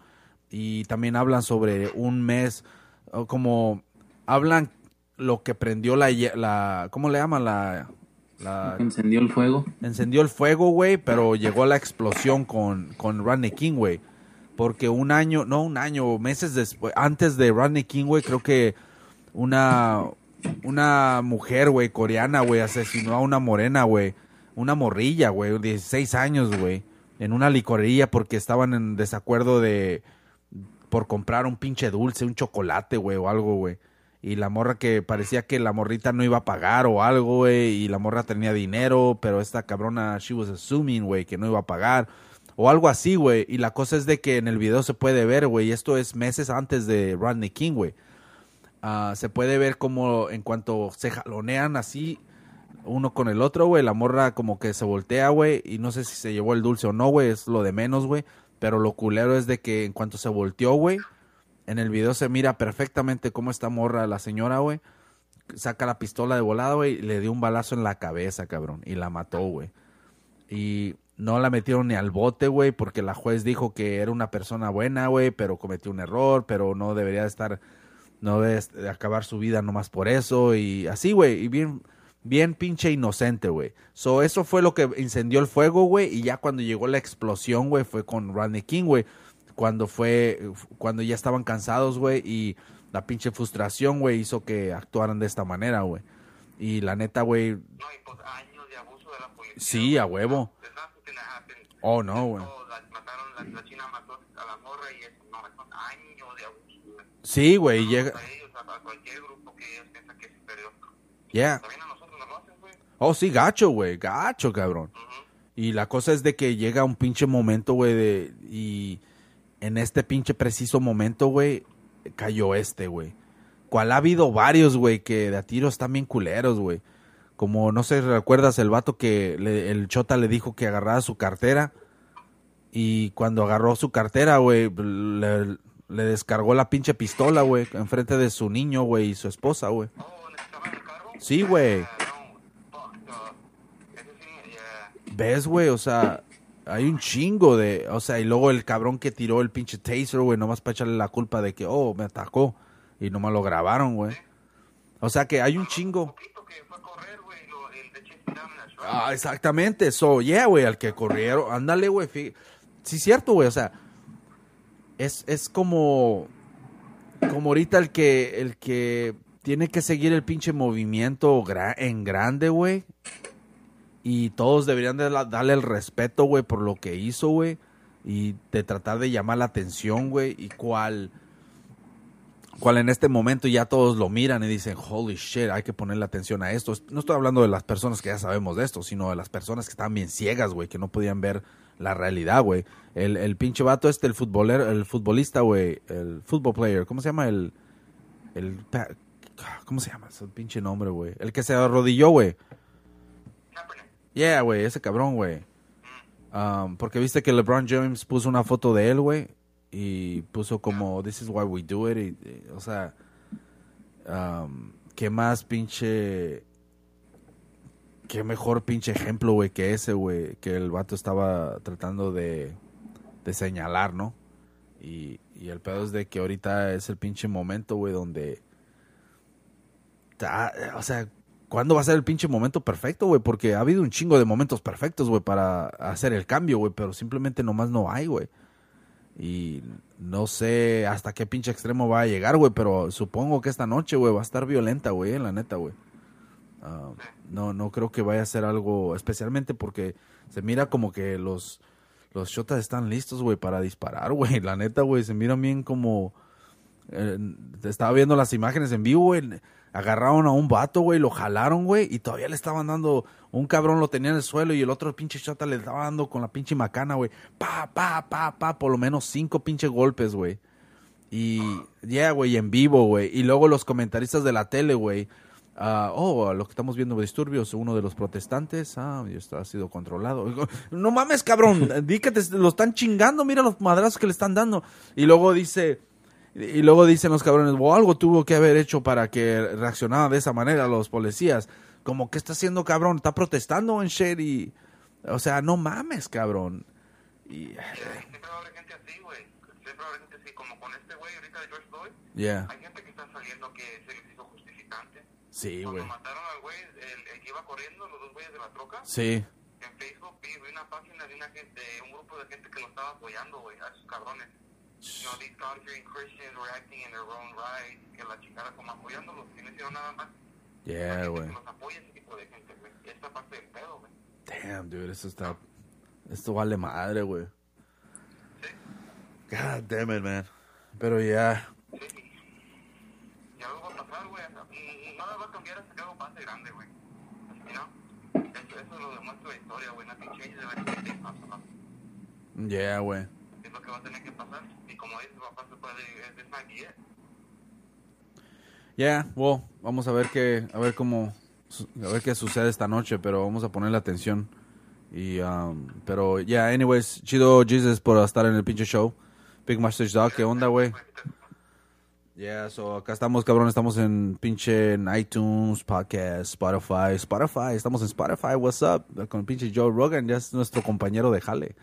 Y también hablan sobre un mes, como hablan lo que prendió la, la ¿cómo le llaman? La, la Encendió el fuego. encendió el fuego, güey, pero llegó la explosión con, con Rodney King, güey. Porque un año, no un año, meses después, antes de Rodney King, güey, creo que una, una mujer, güey, coreana, güey, asesinó a una morena, güey. Una morrilla, güey, de 16 años, güey. En una licorería porque estaban en desacuerdo de... Por comprar un pinche dulce, un chocolate, güey, o algo, güey. Y la morra que parecía que la morrita no iba a pagar o algo, güey. Y la morra tenía dinero, pero esta cabrona, she was assuming, güey, que no iba a pagar. O algo así, güey. Y la cosa es de que en el video se puede ver, güey. Esto es meses antes de Rodney King, güey. Ah, se puede ver como en cuanto se jalonean así uno con el otro, güey, la morra como que se voltea, güey, y no sé si se llevó el dulce o no, güey, es lo de menos, güey, pero lo culero es de que en cuanto se volteó, güey, en el video se mira perfectamente cómo esta morra, la señora, güey, saca la pistola de volada, güey, y le dio un balazo en la cabeza, cabrón, y la mató, güey. Y no la metieron ni al bote, güey, porque la juez dijo que era una persona buena, güey, pero cometió un error, pero no debería de estar, no debe de acabar su vida nomás por eso, y así, güey, y bien, bien pinche inocente, güey. So, eso fue lo que incendió el fuego, güey, y ya cuando llegó la explosión, güey, fue con Rodney King, güey, cuando fue, cuando ya estaban cansados, güey, y la pinche frustración, güey, hizo que actuaran de esta manera, güey. Y la neta, güey, No, y pues años de abuso de la policía. Sí, a huevo. There's nothing that happened. Oh, no, güey. La mataron, la, la china mató a la morra y eso, no, son años. Sí, güey, llega, A ellos, a, a cualquier grupo que ellos piensan que es superior. yeah. También a nosotros nos hacen, güey. Oh, sí, gacho, güey, gacho, cabrón. Y la cosa es de que llega un pinche momento, güey, de, y en este pinche preciso momento, güey, cayó este, güey. Cual ha habido varios, güey, que de a tiros están bien culeros, güey. Como, no sé, ¿recuerdas el vato que le- el chota le dijo que agarrara su cartera? Y cuando agarró su cartera, güey, le, le descargó la pinche pistola, güey, enfrente de su niño, güey, y su esposa, güey. Sí, güey. ¿Ves, güey? O sea, hay un chingo de... O sea, y luego el cabrón que tiró el pinche taser, güey, nomás para echarle la culpa de que, oh, me atacó. Y nomás lo grabaron, güey. O sea que hay un chingo. Ah, exactamente. So, yeah, güey, al que corrieron. Ándale, güey. Sí, cierto, güey. O sea, es, es como... Como ahorita el que, el que tiene que seguir el pinche movimiento en grande, güey. Y todos deberían de darle el respeto, güey, por lo que hizo, güey. Y de tratar de llamar la atención, güey. Y cuál cual en este momento ya todos lo miran y dicen, holy shit, hay que ponerle atención a esto. No estoy hablando de las personas que ya sabemos de esto, sino de las personas que están bien ciegas, güey, que no podían ver la realidad, güey. El, el pinche vato este, el futbolero, el futbolista, güey, el football player, ¿cómo se llama? El, el, ¿cómo se llama? Ese pinche nombre, güey. El que se arrodilló, güey. Yeah, güey, ese cabrón, güey. Um, porque viste que LeBron James puso una foto de él, güey. Y puso como, this is why we do it. y- y, o sea, um, qué más pinche... Qué mejor pinche ejemplo, güey, que ese, güey. Que el vato estaba tratando de, de señalar, ¿no? Y, y el pedo es de que ahorita es el pinche momento, güey, donde... ta- o sea, ¿cuándo va a ser el pinche momento perfecto, güey? Porque ha habido un chingo de momentos perfectos, güey, para hacer el cambio, güey, pero simplemente nomás no hay, güey. Y no sé hasta qué pinche extremo va a llegar, güey, pero supongo que esta noche, güey, va a estar violenta, güey, en la neta, güey. Ah, no, no creo que vaya a ser algo, especialmente porque se mira como que los, los shotas están listos, güey, para disparar, güey. La neta, güey, se miran bien como... eh, estaba viendo las imágenes en vivo, güey. Agarraron a un vato, güey, lo jalaron, güey, y todavía le estaban dando. Un cabrón lo tenía en el suelo y el otro pinche chota le estaba dando con la pinche macana, güey. Pa, pa, pa, pa, por lo menos cinco pinche golpes, güey. Y, yeah, güey, en vivo, güey. Y luego los comentaristas de la tele, güey, ah, oh, lo que estamos viendo disturbios, uno de los protestantes, ah, y esto ha sido controlado. No mames, cabrón, di que te lo están chingando, mira los madrazos que le están dando. Y luego dice, y luego dicen los cabrones, o algo tuvo que haber hecho para que reaccionara de esa manera los policías. Como que está haciendo cabrón, está protestando en shit y, o sea, no mames, cabrón. Y, Siempre va a haber gente así, güey. Siempre va a haber gente así, como con este güey ahorita de George Floyd. yeah, Hay gente que está saliendo que se les hizo justificante. sí, Cuando güey, mataron al güey, el, el que iba corriendo, los dos güeyes de la troca, sí, en Facebook vi, una página de una gente, un grupo de gente que lo estaba apoyando, güey, a esos cabrones. You know, these God-fearing Christians were acting in their own right, que la chingada como apoyándolos, y no hicieron nada más. yeah, Hay gente güey. que los apoya ese tipo de gente, güey. Esta parte del pedo, güey. Damn, dude, esto está, esto vale madre, güey. God damn it, man. Pero ya, Sí. Y algo va a pasar, güey. Nada va a cambiar hasta que algo pase grande, güey. You know? Eso, eso lo demuestra la historia, güey. Nothing changes if anything pops up. yeah, güey. Es lo que va a tener que pasar. Y como dices, papá, se puede... Be it. Yeah, well, vamos a ver qué, a ver cómo, a ver qué sucede esta noche, pero vamos a ponerle atención. Y, um, pero, yeah, anyways, chido Jesus por estar en el pinche show. Big Message Dog, ¿qué onda, güey? Yeah, so acá estamos, cabrón, estamos en pinche en iTunes, Podcast, Spotify, Spotify, estamos en Spotify, what's up? Con pinche Joe Rogan, ya es nuestro compañero de jale.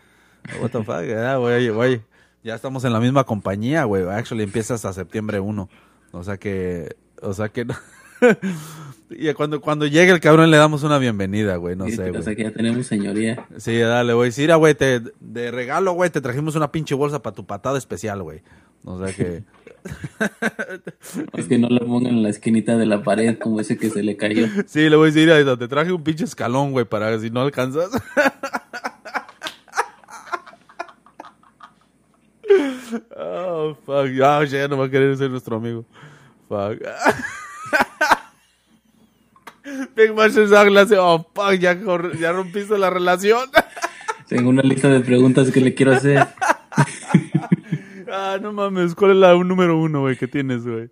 What the fuck, yeah, güey, güey. Ya estamos en la misma compañía, güey. Actually empieza hasta septiembre 1. O sea que, o sea que, y cuando, cuando llegue el cabrón le damos una bienvenida, güey, no Sí, sé, o sea que ya tenemos señoría. Sí, dale, güey. Sí, güey, te, de regalo, güey, te trajimos una pinche bolsa para tu patada especial, güey. O sea que, Es que no la pongan en la esquinita de la pared como ese que se le cayó. sí, le voy a decir, te traje un pinche escalón, güey, para si no alcanzas. Oh, fuck. Oh, ya no va a querer ser nuestro amigo. Fuck. Big Master Zag le hace, oh, fuck, ya, ya rompiste la relación. Tengo una lista de preguntas que le quiero hacer. ah, no mames, ¿cuál es la número uno, güey, que tienes, güey?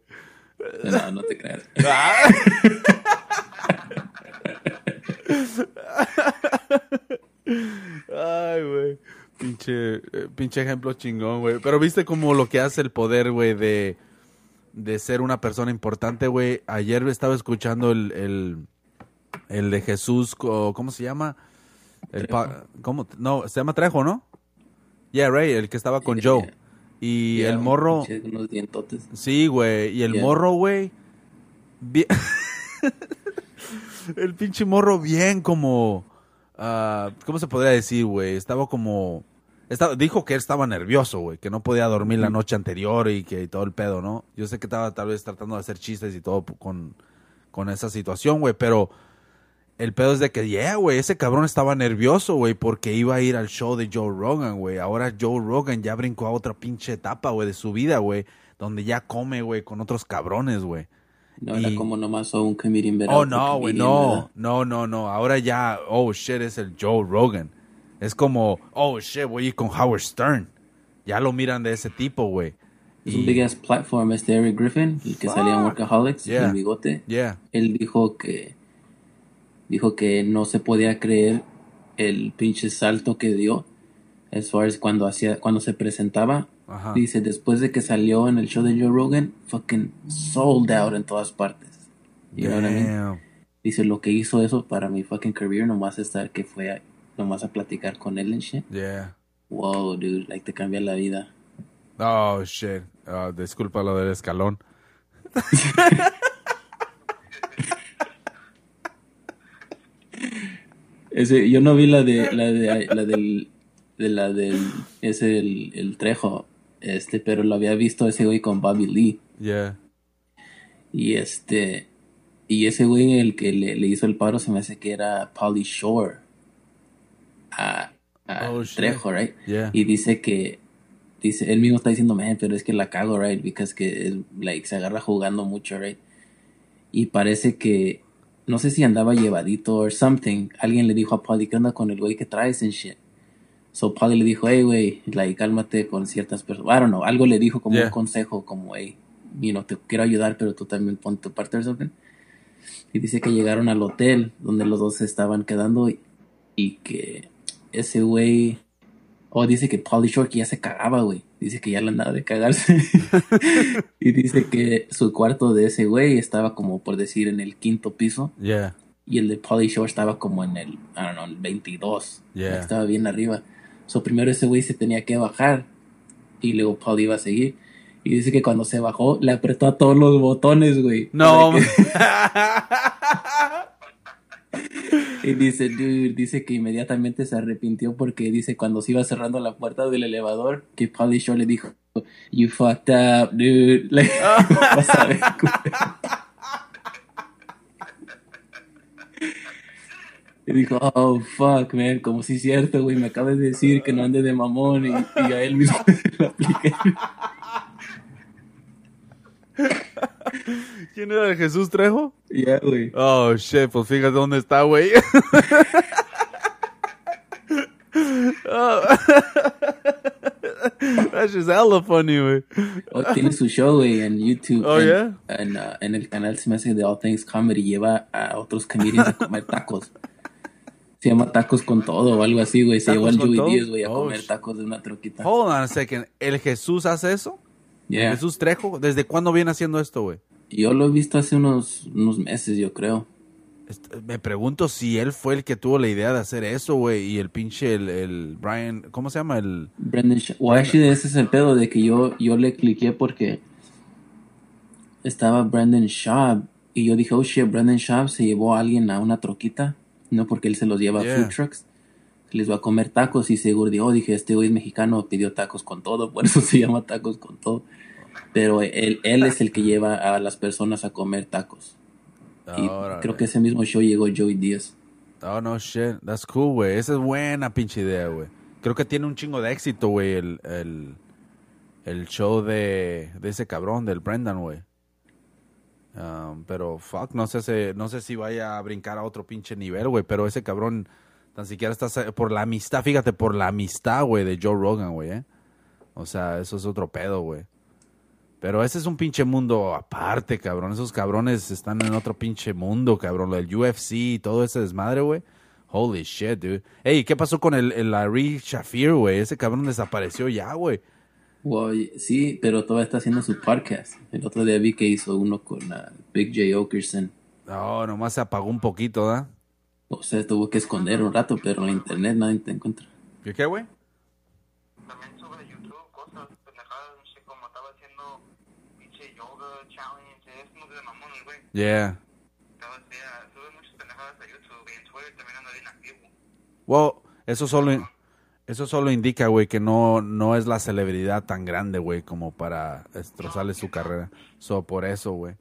No, no te creas. Ay, güey. Pinche, eh, pinche ejemplo chingón, güey. Pero viste como lo que hace el poder, güey, de, de ser una persona importante, güey. Ayer estaba escuchando el, el, el de Jesús, ¿cómo se llama? El pa- ¿Cómo? No, se llama Trejo, ¿no? Yeah, Ray, el que estaba con Yeah, Joe. yeah. Y el morro... Unos dientotes. Sí, güey. Y el morro, güey. bien- el pinche morro bien como... ah, ¿Cómo se podría decir, güey? Estaba como... Estaba, dijo que él estaba nervioso, güey. Que no podía dormir la noche anterior y que y todo el pedo, ¿no? Yo sé que estaba tal vez tratando de hacer chistes y todo con, con esa situación, güey. Pero el pedo es de que, yeah, güey, ese cabrón estaba nervioso, güey, porque iba a ir al show de Joe Rogan, güey. Ahora Joe Rogan ya brincó a otra pinche etapa, güey, de su vida, güey, donde ya come, güey, con otros cabrones, güey. No era como nomás un comedian ver a Oh, no, güey, no, ¿verdad? no, no, no. Ahora ya, oh, shit, es el Joe Rogan. Es como, oh, shit, voy a ir con Howard Stern. Ya lo miran de ese tipo, güey. Es un Y- big ass platform este Eric Griffin, el que salía en. Workaholics, Yeah. el bigote. Yeah, Él dijo que dijo que no se podía creer el pinche salto que dio as far as cuando hacía cuando se presentaba. Ajá. Dice después de que salió en el show de Joe Rogan, fucking sold out en todas partes. You know what I mean? Dice lo que hizo eso para mi fucking career nomás estar que fue nomás a platicar con él and shit. Yeah. Wow, dude, like te cambia la vida. Oh, shit. Oh, disculpa lo del escalón. Ese, yo no vi la de la de la del de la del ese el, el Trejo, este, pero lo había visto ese güey con Bobby Lee Yeah. y este y ese güey el que le, le hizo el paro se me hace que era Pauly Shore a, a Oh. Trejo, right? Yeah. Y dice que dice él mismo está diciendo, "Man, pero es que la cago, right? Because que él, like se agarra jugando mucho, right?" Y parece que no sé si andaba llevadito or something. Alguien le dijo a Polly, ¿qué onda con el güey que traes en shit? So Polly le dijo, hey, güey, like, cálmate con ciertas personas. I don't know, algo le dijo como Yeah. un consejo, como, hey, you know, te quiero ayudar, pero tú también pon tu parte or something. Y dice que llegaron al hotel donde los dos se estaban quedando y, y que ese güey... Oh, dice que Pauly Shore que ya se cagaba, güey. Dice que ya le andaba de cagarse. y dice que su cuarto de ese güey estaba como por decir en el quinto piso. Yeah. Y el de Pauly Shore estaba como en el, I don't know, el 22. Yeah. Estaba bien arriba. So primero ese güey se tenía que bajar. Y luego Paul iba a seguir. Y dice que cuando se bajó, le apretó a todos los botones, güey. No. Y dice, dude, dice que inmediatamente se arrepintió porque dice cuando se iba cerrando la puerta del elevador, que Pauly Shore le dijo, you fucked up, dude. Like. Y dijo, oh, fuck, man, como si es cierto, güey, me acabas de decir que no ande de mamón y, y a él mismo lo apliqué. ¿Quién era el Jesús Trejo? Ya, güey. Oh, shit, pues fíjate dónde está, güey. Oh. That's just hella funny, güey. Oh, tiene su show, güey, en YouTube. Oh, en, yeah? En, uh, en el canal se me hace de All Things Comedy. Lleva a otros comedians a comer tacos. Se llama Tacos con Todo o algo así, güey. Se llevó ¿Tacos al Joey? Díaz, güey, a Oh, comer tacos de una troquita. Hold on a second. ¿El Jesús hace eso? Yeah. ¿Jesús Trejo? ¿Desde cuándo viene haciendo esto, güey? Yo lo he visto hace unos, unos meses, yo creo. Me pregunto si él fue el que tuvo la idea de hacer eso, güey, y el pinche, el, el Brian, ¿cómo se llama? El... Brendan. Well, actually, ese es el pedo de que yo, yo le cliqué porque estaba Brandon Schaub y yo dije, oh shit, Brandon Schaub se llevó a alguien a una troquita, no porque él se los lleva Yeah. a food trucks, les va a comer tacos y seguro oh, dije, este güey es mexicano, pidió tacos con todo, por eso se llama tacos con todo. Pero él, él es el que lleva a las personas a comer tacos. Y Órale. creo que ese mismo show llegó Joey Díaz. Oh, no, shit. That's cool, güey. Esa es buena pinche idea, güey. Creo que tiene un chingo de éxito, güey, el, el, el show de, de ese cabrón, del Brendan, güey. Um, pero, fuck, no sé, si, no sé si vaya a brincar a otro pinche nivel, güey. Pero ese cabrón tan siquiera está por la amistad, fíjate, por la amistad, güey, de Joe Rogan, güey, ¿eh? O sea, eso es otro pedo, güey. Pero ese es un pinche mundo aparte, cabrón. Esos cabrones están en otro pinche mundo, cabrón. Lo del UFC y todo ese desmadre, güey. Holy shit, dude. Ey, ¿qué pasó con el, el Larry Shafir, güey? Ese cabrón desapareció ya, güey. Well, sí, pero todavía está haciendo su podcast. El otro día vi que hizo uno con uh, Big J. Okerson. No, nomás se apagó un poquito, ¿da? O sea, tuvo que esconder un rato, pero en internet nadie te encuentra. ¿Qué qué, güey? También sube a YouTube cosas pendejadas, no sé, como estaba haciendo pinche yoga challenge, es como de mamón el güey. Yeah. Estaba así, ah, sube muchas pendejadas a YouTube y en Twitter también anda bien activo. Well, eso solo, eso solo indica, güey, que no, no es la celebridad tan grande, güey, como para destrozarle su carrera. So, por eso, güey.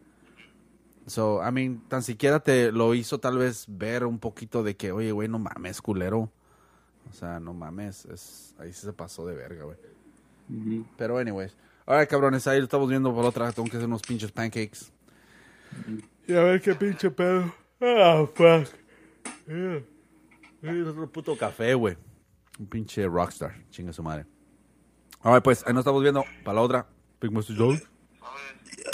So, I mean, tan siquiera te lo hizo tal vez ver un poquito de que, oye, güey, no mames, culero. O sea, no mames, es, ahí sí se pasó de verga, güey. Pero, anyways. Ahora, cabrones, ahí lo estamos viendo por otra. Tengo que hacer unos pinches pancakes. Y a ver qué pinche pedo. Ah, fuck. Yeah. Es otro puto café, güey. Un pinche rockstar. Chinga su madre. Alright, pues, ahí nos estamos viendo. Para la otra. Big Mr. Joe. ¿Sabes?